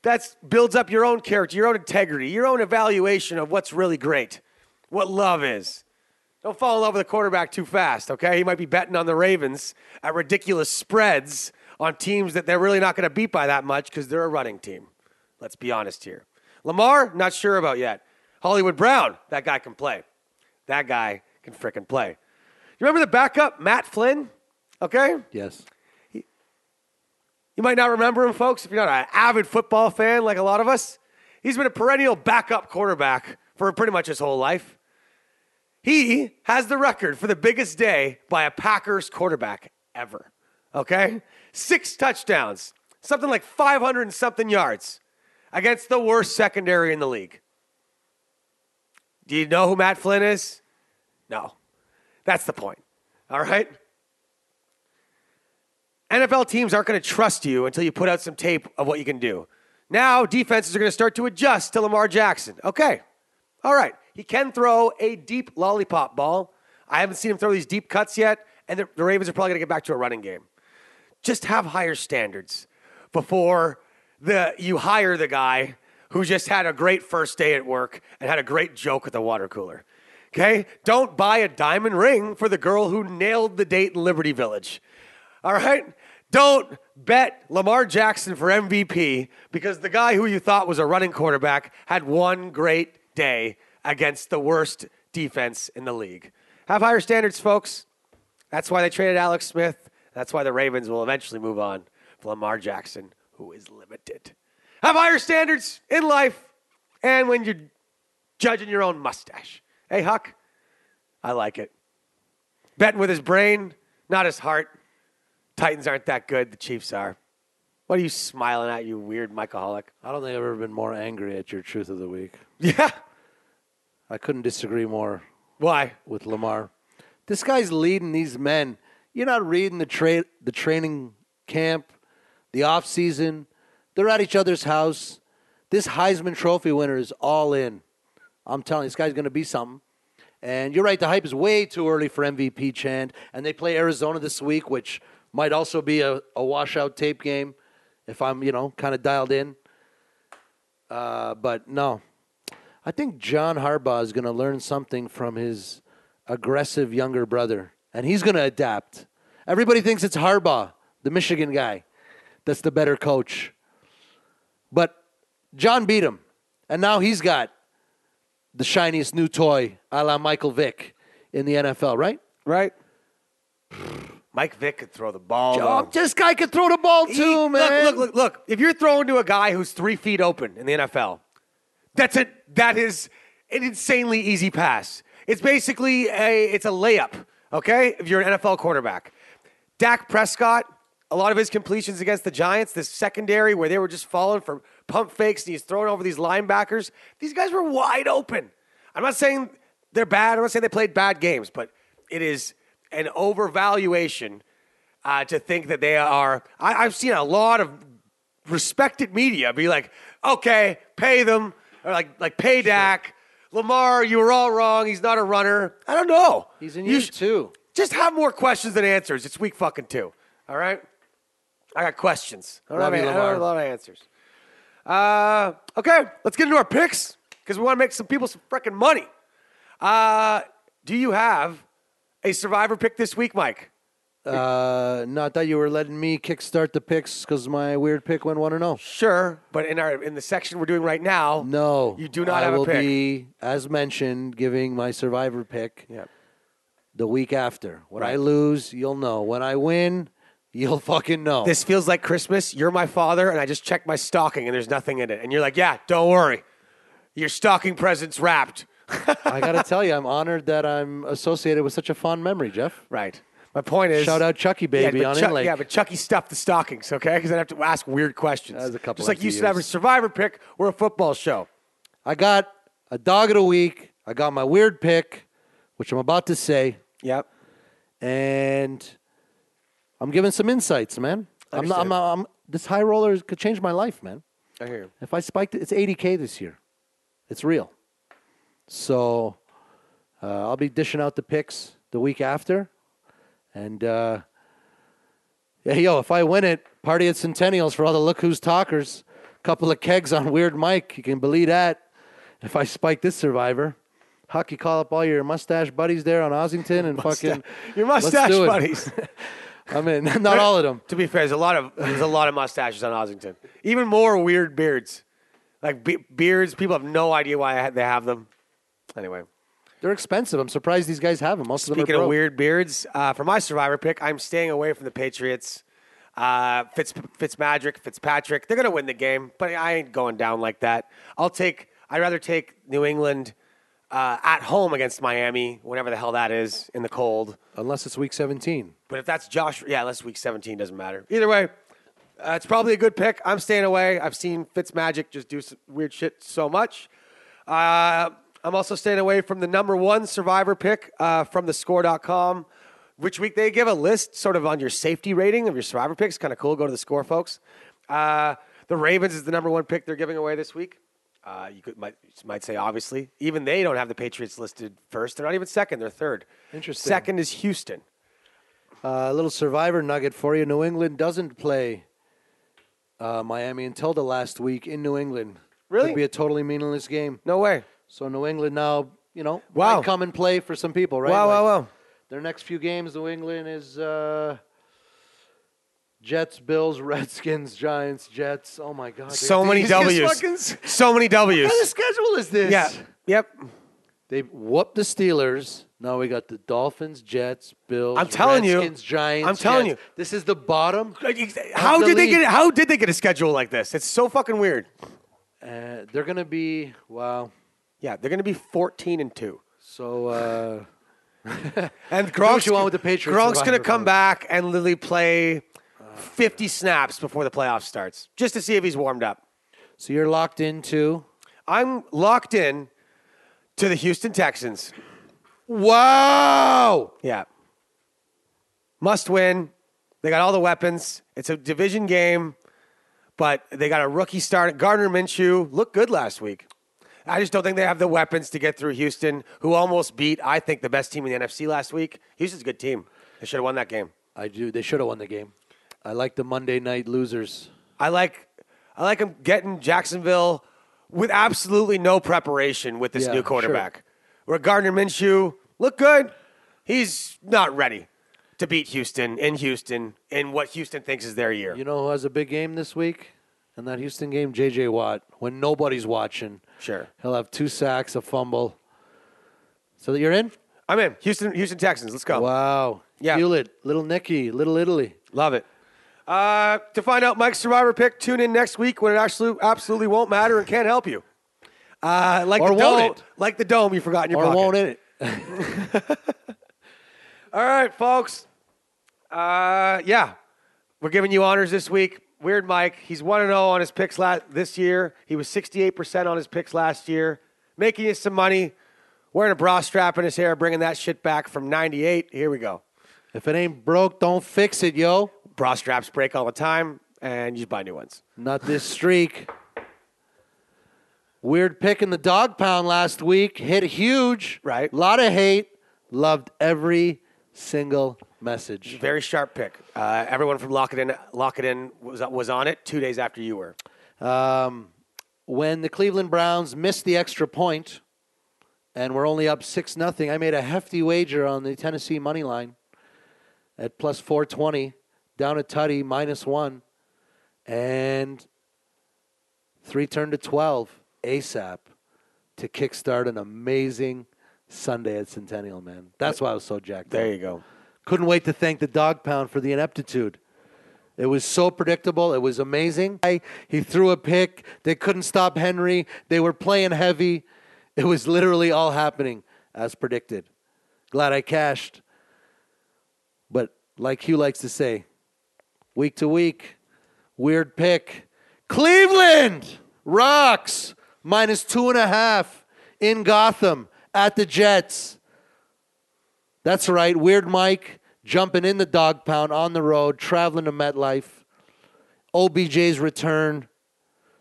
That builds up your own character, your own integrity, your own evaluation of what's really great, what love is. Don't fall in love with a quarterback too fast. Okay, he might be betting on the Ravens at ridiculous spreads on teams that they're really not going to beat by that much because they're a running team. Let's be honest here. Lamar, not sure about yet. Hollywood Brown, that guy can play. That guy can frickin' play. You remember the backup, Matt Flynn? Okay? Yes. You might not remember him, folks, if you're not an avid football fan like a lot of us. He's been a perennial backup quarterback for pretty much his whole life. He has the record for the biggest day by a Packers quarterback ever. Okay? Six touchdowns, something like 500 and something yards against the worst secondary in the league. Do you know who Matt Flynn is? No. That's the point. All right? NFL teams aren't going to trust you until you put out some tape of what you can do. Now, defenses are going to start to adjust to Lamar Jackson. Okay. All right. He can throw a deep lollipop ball. I haven't seen him throw these deep cuts yet, and the, the Ravens are probably going to get back to a running game. Just have higher standards before the you hire the guy who just had a great first day at work and had a great joke at the water cooler. Okay? Don't buy a diamond ring for the girl who nailed the date in Liberty Village. All right? Don't bet Lamar Jackson for MVP because the guy who you thought was a running quarterback had one great day against the worst defense in the league. Have higher standards, folks. That's why they traded Alex Smith. That's why the Ravens will eventually move on Lamar Jackson, who is limited. Have higher standards in life and when you're judging your own mustache. Hey, Huck, I like it. Betting with his brain, not his heart. Titans aren't that good. The Chiefs are. What are you smiling at, you weird Michaelholic? I don't think I've ever been more angry at your truth of the week. Yeah. I couldn't disagree more Why? with Lamar. This guy's leading these men. You're not reading the tra- the training camp, the off season. They're at each other's house. This Heisman Trophy winner is all in. I'm telling you, this guy's going to be something. And you're right, the hype is way too early for MVP chant. And they play Arizona this week, which might also be a, a washout tape game if I'm, you know, kind of dialed in. Uh, but no, I think John Harbaugh is going to learn something from his aggressive younger brother, and he's going to adapt. Everybody thinks it's Harbaugh, the Michigan guy, that's the better coach. But John beat him, and now he's got the shiniest new toy, a la Michael Vick, in the NFL, right? Right? [SIGHS] [SIGHS] [SIGHS] Mike Vick could throw the ball. This guy could throw the ball too, He- man. Look, look, look, look. If you're throwing to a guy who's three feet open in the NFL, that's a that is an insanely easy pass. It's basically a it's a layup. Okay, if you're an NFL quarterback, Dak Prescott, a lot of his completions against the Giants, this secondary where they were just falling for pump fakes and he's throwing over these linebackers. These guys were wide open. I'm not saying they're bad. I'm not saying they played bad games, but it is an overvaluation uh, to think that they are. I, I've seen a lot of respected media be like, okay, pay them, or like like pay Dak. Lamar, you were all wrong. He's not a runner. I don't know. He's in year sh- two. Just have more questions than answers. It's week fucking two. All right. I got questions. I don't, Love have, you, I don't have a lot of answers. Uh, okay, let's get into our picks because we want to make some people some freaking money. Uh, do you have a survivor pick this week, Mike? Uh, not that you were letting me kickstart the picks because my weird pick went one to zero. Sure, but in our in the section we're doing right now, No, you do not I have will a pick. be, as mentioned, giving my survivor pick Yeah. the week after. When I lose, you'll know. When I win, you'll fucking know. This feels like Christmas. You're my father, and I just checked my stocking, and there's nothing in it. And you're like, "Yeah, don't worry, your stocking present's wrapped." [LAUGHS] I got to tell you, I'm honored that I'm associated with such a fond memory, Jeff. Right. My point is, Shout out Chucky Baby yeah, on Chuck- Inlake. Yeah, but Chucky stuffed the stockings, okay? Because I'd have to ask weird questions. That was a couple Just like you should have a survivor pick or a football show. I got a dog of the week. I got my weird pick, which I'm about to say, Yep. and I'm giving some insights, man. I'm not, I'm, I'm, this high roller could change my life, man. I hear you. If I spiked it, it's 80K this year. It's real. So uh, I'll be dishing out the picks the week after. And uh, yeah, yo, if I win it, party at Centennials for all the Look Who's Talkers. Couple of kegs on Weird Mike. You can believe that. If I spike this survivor, Huck, you call up all your mustache buddies there on Ossington and [LAUGHS] fucking. Your mustache buddies. [LAUGHS] I mean, [LAUGHS] not all of them. to be fair, there's a lot of there's a lot of mustaches on Ossington. Even more weird beards, like be- beards. People have no idea why ha- they have them. Anyway, They're expensive. I'm surprised these guys have them. Most of them speaking are of broke. weird beards, uh, for my survivor pick, I'm staying away from the Patriots. Uh, Fitz Fitzmagic, Fitzpatrick, they're gonna win the game, but I ain't going down like that. I'll take. I'd rather take New England uh, at home against Miami, whenever the hell that is in the cold. Unless it's week 17. But if that's Josh, yeah, unless week 17 doesn't matter. Either way, uh, it's probably a good pick. I'm staying away. I've seen Fitzmagic just do some weird shit so much. Uh, I'm also staying away from the number one survivor pick uh, from the score.com. which week they give a list sort of on your safety rating of your survivor picks. Kind of cool. Go to the score, folks. Uh, the Ravens is the number one pick they're giving away this week. Uh, you could might you might say obviously even they don't have the Patriots listed first. They're not even second. They're third. Interesting. Second is Houston. Uh, a little survivor nugget for you. New England doesn't play uh, Miami until the last week in New England. Really? Could be a totally meaningless game. No way. So New England now, you know, Wow. might come and play for some people, right? Wow, Like, wow, wow. Their next few games, New England is uh, Jets, Bills, [LAUGHS] Redskins, Giants, Jets. Oh my God! So many W's. fucking- So many W's. What kind of schedule is this? Yeah. Yep. They whooped the Steelers. Now we got the Dolphins, Jets, Bills. I'm telling you. Giants. I'm telling Jets. you. This is the bottom. How the did they get? How did they get a schedule like this? It's so fucking weird. Uh, they're gonna be wow. Yeah, they're going to be 14 and two. So uh, [LAUGHS] And [LAUGHS] Gronk's, you want with the Patriots Gronk's going to come back and literally play 50 snaps before the playoff starts, just to see if he's warmed up. so you're locked into. I'm locked in to the Houston Texans. Wow. Yeah. Must win. They got all the weapons. It's a division game, but they got a rookie start. Gardner Minshew looked good last week. I just don't think they have the weapons to get through Houston, who almost beat, I think, the best team in the NFC last week. Houston's a good team. They should have won that game. I do. They should have won the game. I like the Monday night losers. I like I like them getting Jacksonville with absolutely no preparation with this Yeah, new sure. quarterback. Where Gardner Minshew looked good, he's not ready to beat Houston in Houston in what Houston thinks is their year. You know who has a big game this week? In that Houston game, J.J. Watt. When nobody's watching, Sure. he'll have two sacks, a fumble. So that you're in? I'm in. Houston Houston Texans. Let's go. Wow. Yeah. It. Little Nicky, Little Italy. Love it. Uh, to find out Mike's Survivor pick, tune in next week when it actually absolutely won't matter and can't help you. Uh, like Or the won't dome, it? like the dome you forgot in your or pocket. won't in it? [LAUGHS] [LAUGHS] All right, folks. Uh, yeah, we're giving you honors this week. Weird Mike, he's one and zero on his picks last this year. He was sixty eight percent on his picks last year, making you some money. Wearing a bra strap in his hair, bringing that shit back from ninety eight. Here we go. If it ain't broke, don't fix it, yo. Bra straps break all the time, and you just buy new ones. Not this streak. Weird pick in the dog pound last week. Hit huge. Right. A lot of hate. Loved every single message. Very sharp pick. Uh, everyone from Lock It In, Lock It In was was on it two days after you were. When the Cleveland Browns missed the extra point and we're only up 6 nothing, I made a hefty wager on the Tennessee money line at plus 420 down at Tutty minus 1 and 3 turned to 12 ASAP to kickstart an amazing Sunday at Centennial, man. That's why I was so jacked There up. you go. Couldn't wait to thank the dog pound for the ineptitude. It was so predictable. It was amazing. He threw a pick. They couldn't stop Henry. They were playing heavy. It was literally all happening as predicted. Glad I cashed. But like Hugh likes to say, week to week, weird pick. Cleveland rocks minus two and a half in Gotham at the Jets. That's right. Weird Mike jumping in the dog pound on the road, traveling to MetLife. OBJ's return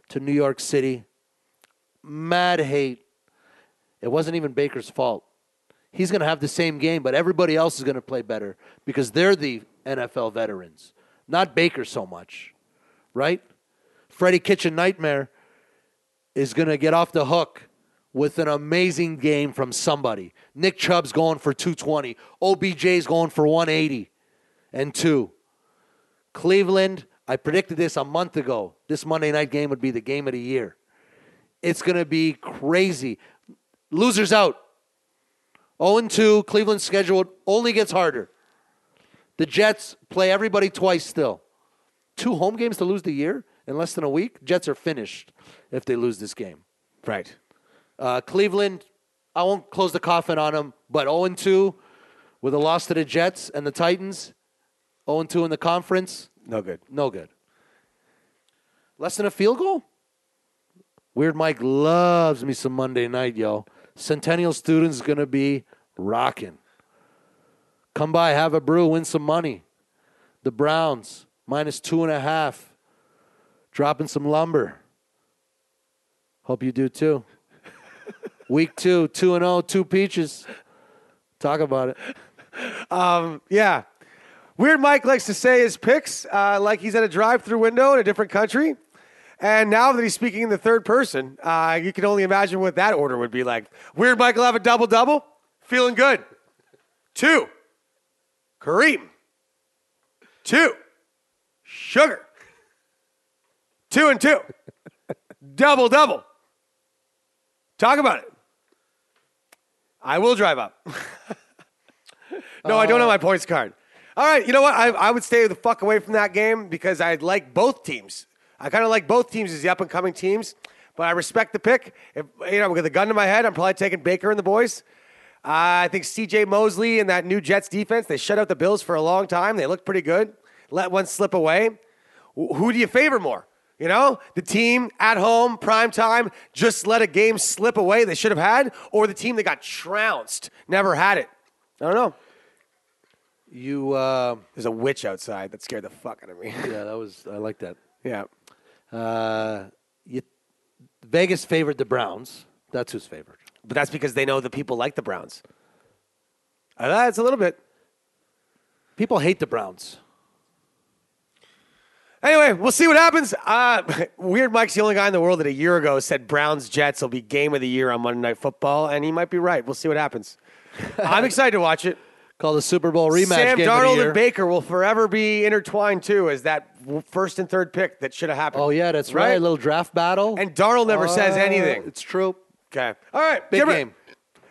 to New York City. Mad hate. It wasn't even Baker's fault. He's going to have the same game, but everybody else is going to play better because they're the NFL veterans, not Baker so much, right? Freddie Kitchen Nightmare is going to get off the hook with an amazing game from somebody. Nick Chubb's going for 220. OBJ's going for 180 and two. Cleveland, I predicted this a month ago. This Monday night game would be the game of the year. It's going to be crazy. Losers out. 0 2. Cleveland's schedule only gets harder. The Jets play everybody twice still. Two home games to lose the year in less than a week. Jets are finished if they lose this game. Right. Uh, Cleveland, I won't close the coffin on them, but 0 2 with a loss to the Jets and the Titans. 0 2 in the conference, No good. no good. Less than a field goal? Weird Mike loves me some Monday night, yo. Centennial students going to be rocking. Come by, have a brew, win some money. The Browns, minus two and a half. Dropping some lumber. Hope you do too. Week two, 2 and 0, two peaches. Talk about it. Yeah. Weird Mike likes to say his picks uh, like he's at a drive through window in a different country. And now that he's speaking in the third person, uh, you can only imagine what that order would be like. Weird Mike will have a double double. Feeling good. Two. Kareem. Two. Sugar. Two and two. [LAUGHS] double double. Talk about it. I will drive up. [LAUGHS] no, I don't have my points card. All right, you know what? I, I would stay the fuck away from that game because I like both teams. I kind of like both teams as the up and coming teams, but I respect the pick. If you know, with a gun to my head, I'm probably taking Baker and the boys. Uh, I think C.J. Mosley and that new Jets defense. They shut out the Bills for a long time. They looked pretty good. Let one slip away. Wh- Who do you favor more? You know, the team at home, prime time, just let a game slip away they should have had, or the team that got trounced, never had it. I don't know. You, uh, There's a witch outside that scared the fuck out of me. yeah, that was, I like that. yeah. Uh, you, Vegas favored the Browns. That's who's favored. But that's because they know the people like the Browns. Uh, that's a little bit. People hate the Browns. Anyway, we'll see what happens. Uh, [LAUGHS] Weird Mike's the only guy in the world that a year ago said Browns Jets will be game of the year on Monday Night Football, and he might be right. We'll see what happens. [LAUGHS] I'm excited to watch it. Called the Super Bowl rematch Sam game Darnold and Baker will forever be intertwined too as that first and third pick that should have happened. Oh yeah, that's right. A little draft battle. And Darnold never says Uh, anything. It's true. Okay. All right. Big game.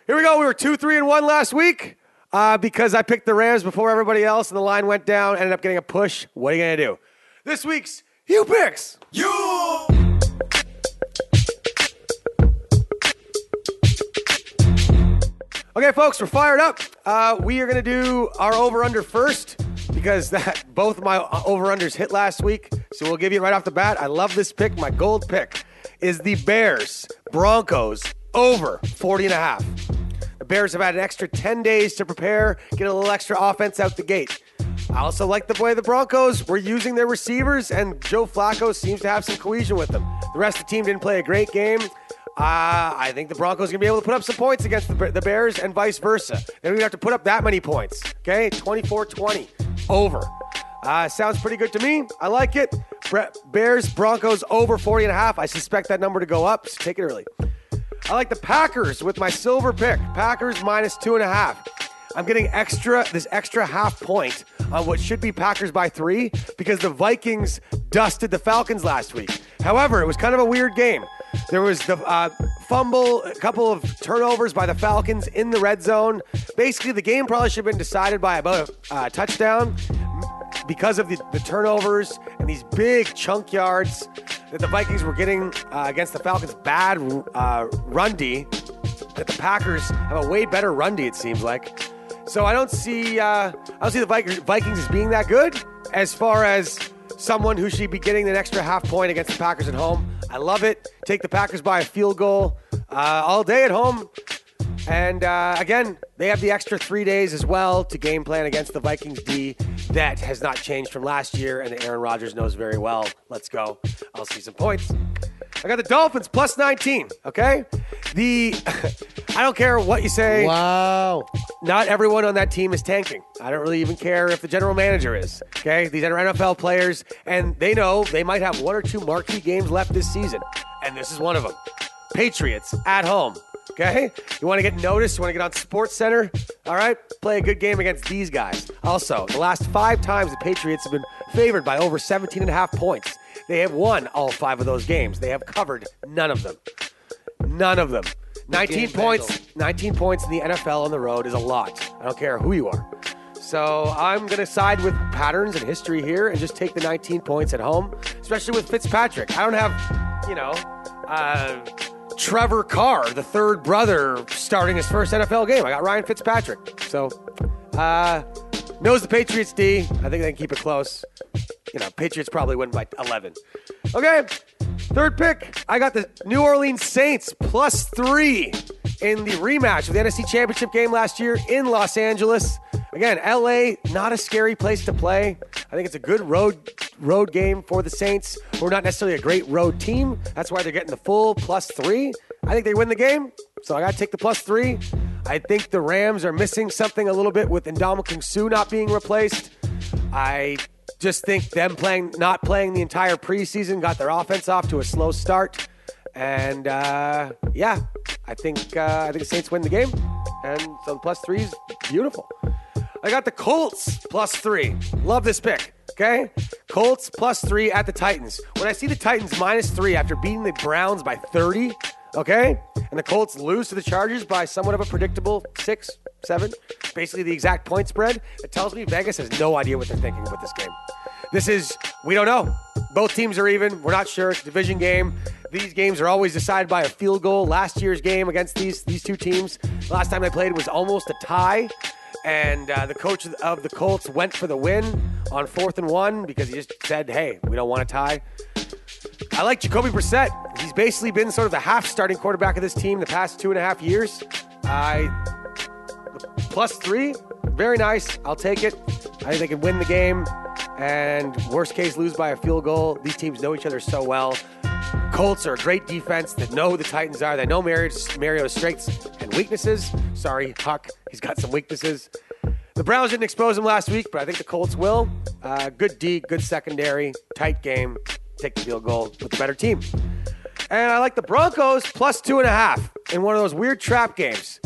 Here we go. We were two, three, and one last week uh, because I picked the Rams before everybody else, and the line went down. Ended up getting a push. What are you gonna do? This week's you picks. You! Okay, folks, we're fired up. Uh, we are going to do our over under first because that both my over unders hit last week. So we'll give you right off the bat. I love this pick. My gold pick is the Bears Broncos over 40 and a half. The Bears have had an extra 10 days to prepare, get a little extra offense out the gate. I also like the way the Broncos were using their receivers, and Joe Flacco seems to have some cohesion with them. The rest of the team didn't play a great game. Uh, I think the Broncos are going to be able to put up some points against the, the Bears and vice versa. They don't have to put up that many points. Okay, 24 20 over. Uh, sounds pretty good to me. I like it. Bears, Broncos over 40 and a half. I suspect that number to go up, so take it early. I like the Packers with my silver pick. Packers minus two and a half. I'm getting extra this extra half point on what should be Packers by three because the Vikings dusted the Falcons last week. However, it was kind of a weird game. There was the uh, fumble, a couple of turnovers by the Falcons in the red zone. Basically, the game probably should have been decided by about a uh, touchdown because of the, the turnovers and these big chunk yards that the Vikings were getting uh, against the Falcons' bad uh, run D. That the Packers have a way better run D, it seems like. So I don't see uh, I don't see the Vikings, as being that good as far as someone who should be getting an extra half point against the Packers at home. I love it. Take the Packers by a field goal uh, all day at home. And uh, again, they have the extra three days as well to game plan against the Vikings D. That has not changed from last year, and Aaron Rodgers knows very well. Let's go. I'll see some points. I got the Dolphins plus 19. Okay, the [LAUGHS] I don't care what you say. Wow. Not everyone on that team is tanking. I don't really even care if the general manager is. Okay, these are NFL players, and they know they might have one or two marquee games left this season, and this is one of them. Patriots at home. Okay, you want to get noticed? You want to get on Sports Center? All right, play a good game against these guys. Also, the last five times the Patriots have been favored by over 17 and a half points. They have won all five of those games. They have covered none of them. None of them. 19 points. handle. 19 points in the NFL on the road is a lot. I don't care who you are. So I'm going to side with patterns and history here and just take the 19 points at home, especially with Fitzpatrick. I don't have, you know, uh, Trevor Carr, the third brother, starting his first NFL game. I got Ryan Fitzpatrick. So uh, knows the Patriots D. I think they can keep it close. You know, Patriots probably win by 11. Okay, third pick. I got the New Orleans Saints plus three in the rematch of the NFC Championship game last year in Los Angeles. Again, LA, not a scary place to play. I think it's a good road road game for the Saints, who are not necessarily a great road team. That's why they're getting the full plus three. I think they win the game, so I got to take the plus three. I think the Rams are missing something a little bit with Ndamukong Suh not being replaced. I just think them playing, not playing the entire preseason, got their offense off to a slow start, and uh, yeah, I think uh, I think the Saints win the game, and so the plus three is beautiful. I got the Colts plus three. Love this pick. Okay, Colts plus three at the Titans. When I see the Titans minus three after beating the Browns by 30, okay, and the Colts lose to the Chargers by somewhat of a predictable six, seven, basically the exact point spread, it tells me Vegas has no idea what they're thinking with this game. This is, we don't know. Both teams are even. We're not sure. It's a division game. These games are always decided by a field goal. Last year's game against these these two teams, last time they played was almost a tie, and uh, the coach of the Colts went for the win on fourth and one because he just said, "Hey, we don't want a tie." I like Jacoby Brissett. He's basically been sort of the half starting quarterback of this team the past two and a half years. I plus three, very nice. I'll take it. I think they can win the game, and worst case, lose by a field goal. These teams know each other so well. Colts are a great defense that know who the Titans are. They know Mariota's, strengths and weaknesses. Sorry, Huck, he's got some weaknesses. The Browns didn't expose him last week, but I think the Colts will. Uh, good D, good secondary, tight game. Take the field goal with the better team. And I like the Broncos plus two and a half in one of those weird trap games.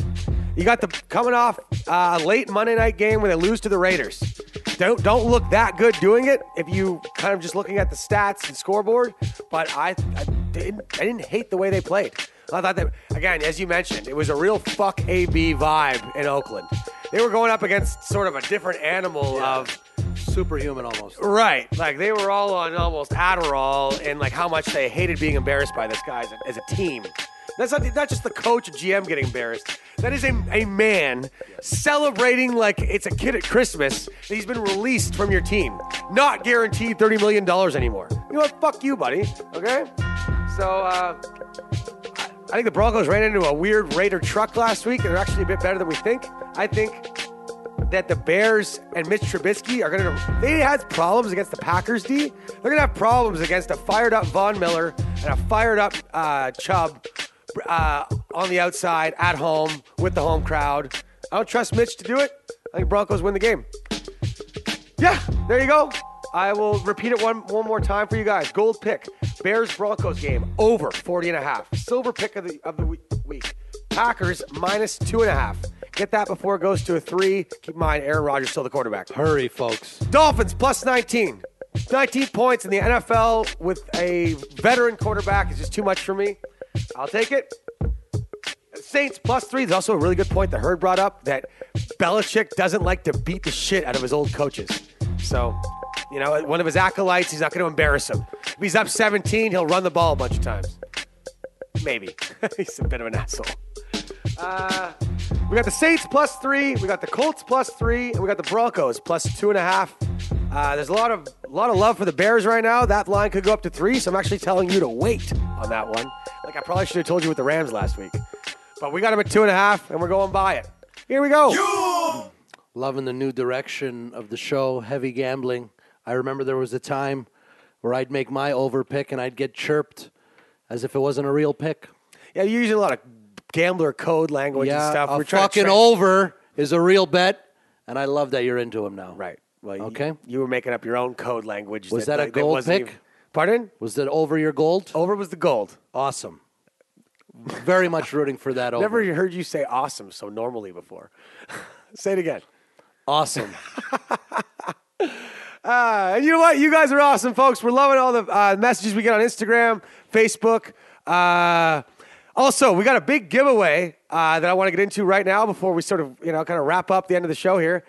You got the coming off uh, a late Monday night game where they lose to the Raiders. Don't don't look that good doing it if you kind of just looking at the stats and scoreboard. But I, I didn't I didn't hate the way they played. I thought that again, as you mentioned, it was a real fuck AB vibe in Oakland. They were going up against sort of a different animal of Superhuman almost. Right. Like they were all on almost Adderall and like how much they hated being embarrassed by this guy as a, as a team. That's not, not just the coach and GM getting embarrassed. That is a, a man celebrating like it's a kid at Christmas that he's been released from your team. Not guaranteed $30 million anymore. You know what? Fuck you, buddy. Okay? So, uh, I think the Broncos ran into a weird Raider truck last week, and they're actually a bit better than we think. I think that the Bears and Mitch Trubisky are going to. They had problems against the Packers D. They're going to have problems against a fired up Von Miller and a fired up uh, Chubb uh, on the outside at home with the home crowd. I don't trust Mitch to do it. I think Broncos win the game. Yeah, there you go. I will repeat it one, one more time for you guys. Gold pick. Bears Broncos game over 40 and a half. Silver pick of the of the week. Packers minus two and a half. Get that before it goes to a three. Keep in mind, Aaron Rodgers still the quarterback. Hurry, folks. Dolphins plus 19. 19 points in the NFL with a veteran quarterback is just too much for me. I'll take it. Saints plus three. is also a really good point that Hurd brought up that Belichick doesn't like to beat the shit out of his old coaches. So, you know, one of his acolytes, he's not going to embarrass him. If he's up 17, he'll run the ball a bunch of times. Maybe. [LAUGHS] he's a bit of an asshole. Uh, we got the Saints plus three, we got the Colts plus three, and we got the Broncos plus two and a half. Uh, there's a lot of a lot of love for the Bears right now. That line could go up to three, so I'm actually telling you to wait on that one. Like I probably should have told you with the Rams last week, but we got them at two and a half, and we're going by it. Here we go. Loving the new direction of the show, heavy gambling. I remember there was a time where I'd make my over pick and I'd get chirped as if it wasn't a real pick. Yeah, you're using a lot of gambler code language and yeah, stuff. a We're trying to fucking over is a real bet, and I love that you're into him now. Right. Well, Okay. You, were making up your own code language. Was that a like, gold pick? even- Pardon? Was that over your gold? Over was the gold. Awesome. Very much rooting for that over. Never heard you say awesome so normally before. [LAUGHS] say it again. Awesome. Uh, [LAUGHS] and you know what? You guys are awesome, folks. We're loving all the uh, messages we get on Instagram, Facebook. Uh, also, we got a big giveaway uh, that I want to get into right now before we sort of, you know, kind of wrap up the end of the show here.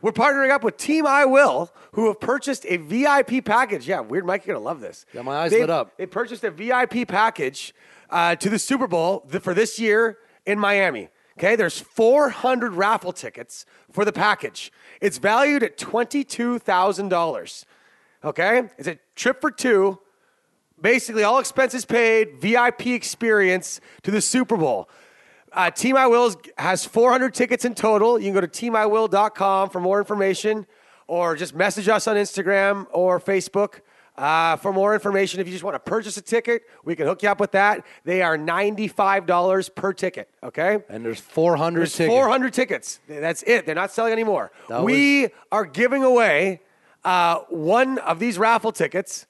We're partnering up with Team I Will, who have purchased a VIP package. Yeah, weird, Mike, you're gonna love this. Yeah, my eyes They- lit up. They purchased a VIP package uh, to the Super Bowl th- for this year in Miami. Okay, there's 400 raffle tickets for the package. It's valued at $22,000. Okay, it's a trip for two, basically all expenses paid, VIP experience to the Super Bowl. Uh, Team I Wills has 400 tickets in total. You can go to teamiwill.com for more information or just message us on Instagram or Facebook. Uh, for more information, if you just want to purchase a ticket, we can hook you up with that. They are $95 per ticket, okay? And there's 400 There's tickets. 400 tickets. That's it. They're not selling anymore. That we are giving away uh, one of these raffle tickets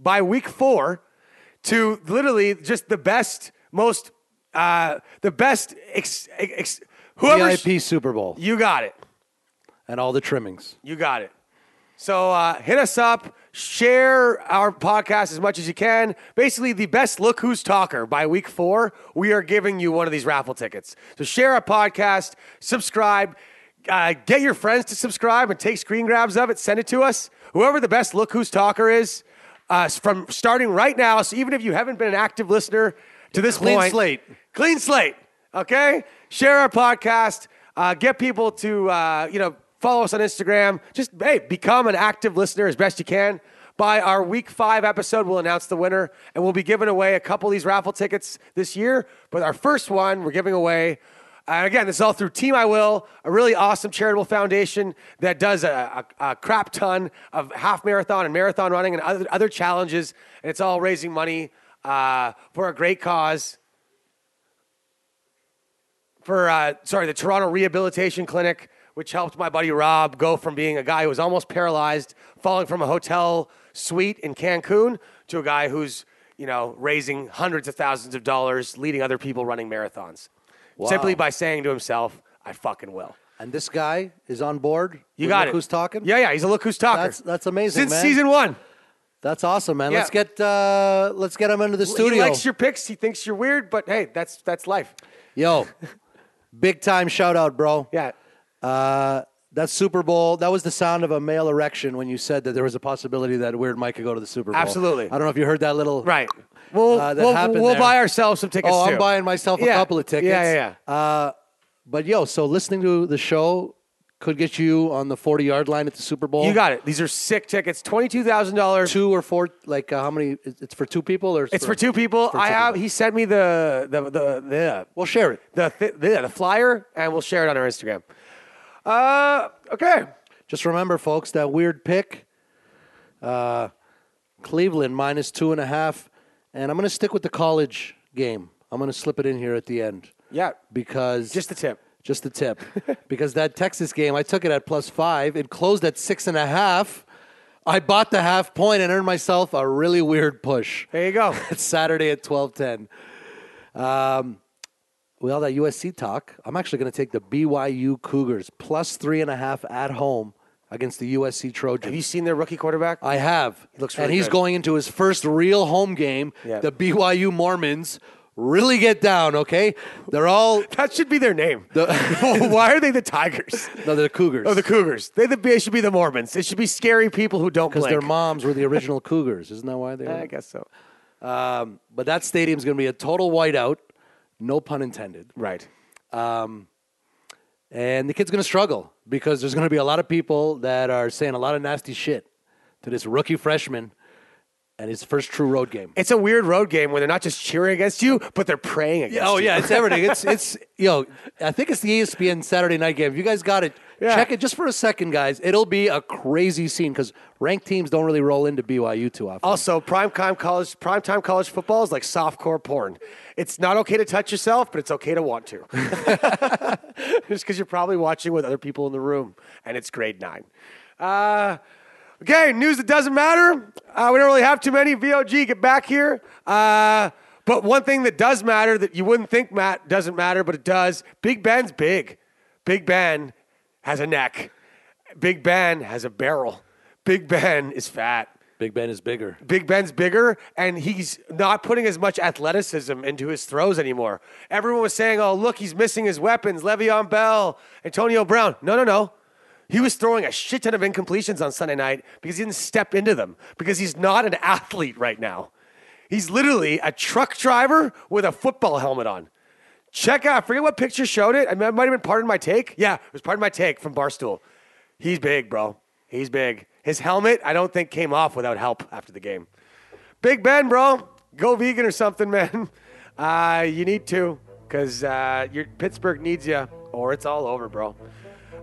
by week four to literally just the best, most, uh, the best, ex, ex, whoever. VIP Super Bowl You got it. and all the trimmings. You got it. So uh, hit us up, share our podcast as much as you can. Basically, the best Look Who's Talker by week four, we are giving you one of these raffle tickets. So share our podcast, subscribe, uh, get your friends to subscribe and take screen grabs of it, send it to us. Whoever the best Look Who's Talker is, uh, from starting right now. So even if you haven't been an active listener to this Clean point, slate. clean slate. Okay, share our podcast. Uh, get people to uh, you know follow us on Instagram. Just hey, become an active listener as best you can. By our week five episode, we'll announce the winner, and we'll be giving away a couple of these raffle tickets this year. But our first one, we're giving away. And again, this is all through Team I Will, a really awesome charitable foundation that does a, a, a crap ton of half marathon and marathon running and other, other challenges. And it's all raising money uh, for a great cause for uh, sorry the Toronto Rehabilitation Clinic, which helped my buddy Rob go from being a guy who was almost paralyzed, falling from a hotel suite in Cancun, to a guy who's you know raising hundreds of thousands of dollars, leading other people running marathons, simply by saying to himself, "I fucking will." And this guy is on board. You got Look it. Who's talking? Yeah, yeah. He's a look who's talking. That's that's amazing, Since man. season one. That's awesome, man. Yeah. Let's get uh, let's get him into the studio. He likes your picks. He thinks you're weird, but hey, that's that's life. Yo, [LAUGHS] big time shout out, bro. Yeah. Uh, that Super Bowl, that was the sound of a male erection when you said that there was a possibility that Weird Mike could go to the Super Bowl. Absolutely. I don't know if you heard that little. Right. We'll, Uh, that we'll, happened we'll buy ourselves some tickets Oh, too. I'm buying myself a Yeah. couple of tickets. Yeah, yeah, yeah. Uh, but yo, so listening to the show could get you on the 40 yard line at the Super Bowl. You got it. These are sick tickets. Twenty-two thousand dollars. two or four, like uh, how many? It's for two people or? It's for two people. for I two have. people. He sent me the the the the We'll share it. the, the, the, the flyer, and we'll share it on our Instagram. Uh, okay. Just remember, folks, that weird pick. Uh, Cleveland minus two and a half, and I'm going to stick with the college game. I'm going to slip it in here at the end Yeah. because Just the tip. Just the tip because that Texas game I took it at plus five. It closed at six and a half. I bought the half point and earned myself a really weird push. There you go. [LAUGHS] It's Saturday at twelve ten. Um, all that USC talk. I'm actually going to take the BYU Cougars plus three and a half at home against the USC Trojans. Have you seen their rookie quarterback? I have. He looks and he's good. going into his first real home game. Yeah. The BYU Mormons really get down. Okay, they're all [LAUGHS] that should be their name. [LAUGHS] Why are they the Tigers? no, they're Cougars. Oh, the Cougars. They the they should be the Mormons. It should be scary people who don't because their moms were the original Cougars. Isn't that why they? [LAUGHS] I guess so. Um, but that stadium's going to be a total whiteout. No pun intended. Right. Um, and the kid's going to struggle because there's going to be a lot of people that are saying a lot of nasty shit to this rookie freshman and his first true road game. It's a weird road game where they're not just cheering against you, but they're praying against Oh you. Oh yeah, it's everything. It's [LAUGHS] it's yo. I think it's the ESPN Saturday night game. If you guys got it, Yeah. check it just for a second, guys. It'll be a crazy scene because ranked teams don't really roll into BYU too often. Also, prime time college prime time college football is like softcore porn. It's not okay to touch yourself, but it's okay to want to. [LAUGHS] [LAUGHS] Just because you're probably watching with other people in the room, and it's grade nine. Uh, okay, news that doesn't matter. Uh, we don't really have too many. VOG, get back here. Uh, but one thing that does matter that you wouldn't think Matt doesn't matter, but it does. Big Ben's big. Big Ben has a neck. Big Ben has a barrel. Big Ben is fat. Big Ben is bigger. Big Ben's bigger, and he's not putting as much athleticism into his throws anymore. Everyone was saying, "Oh, look, he's missing his weapons." Le'Veon Bell, Antonio Brown. No, no, no. He was throwing a shit ton of incompletions on Sunday night because he didn't step into them because he's not an athlete right now. He's literally a truck driver with a football helmet on. Check out. I forget what picture showed it. I mean, it might have been part of my take. Yeah, it was part of my take from Barstool. He's big, bro. He's big. His helmet, I don't think came off without help after the game. Big Ben, bro. Go vegan or something, [LAUGHS] man. Uh, you need to. because uh, your Pittsburgh needs you, or it's all over, bro.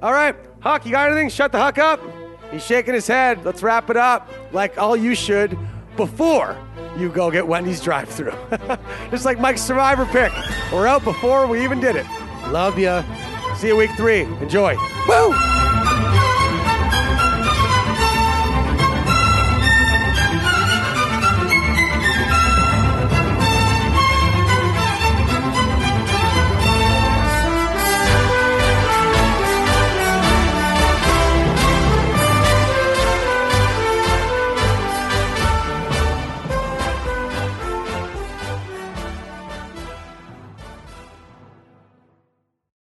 All right, Huck, you got anything? Shut the Huck up. He's shaking his head. Let's wrap it up, like all you should, before you go get Wendy's drive-through. [LAUGHS] Just like Mike's Survivor pick. We're out before we even did it. Love ya. See you week three. Enjoy. Woo!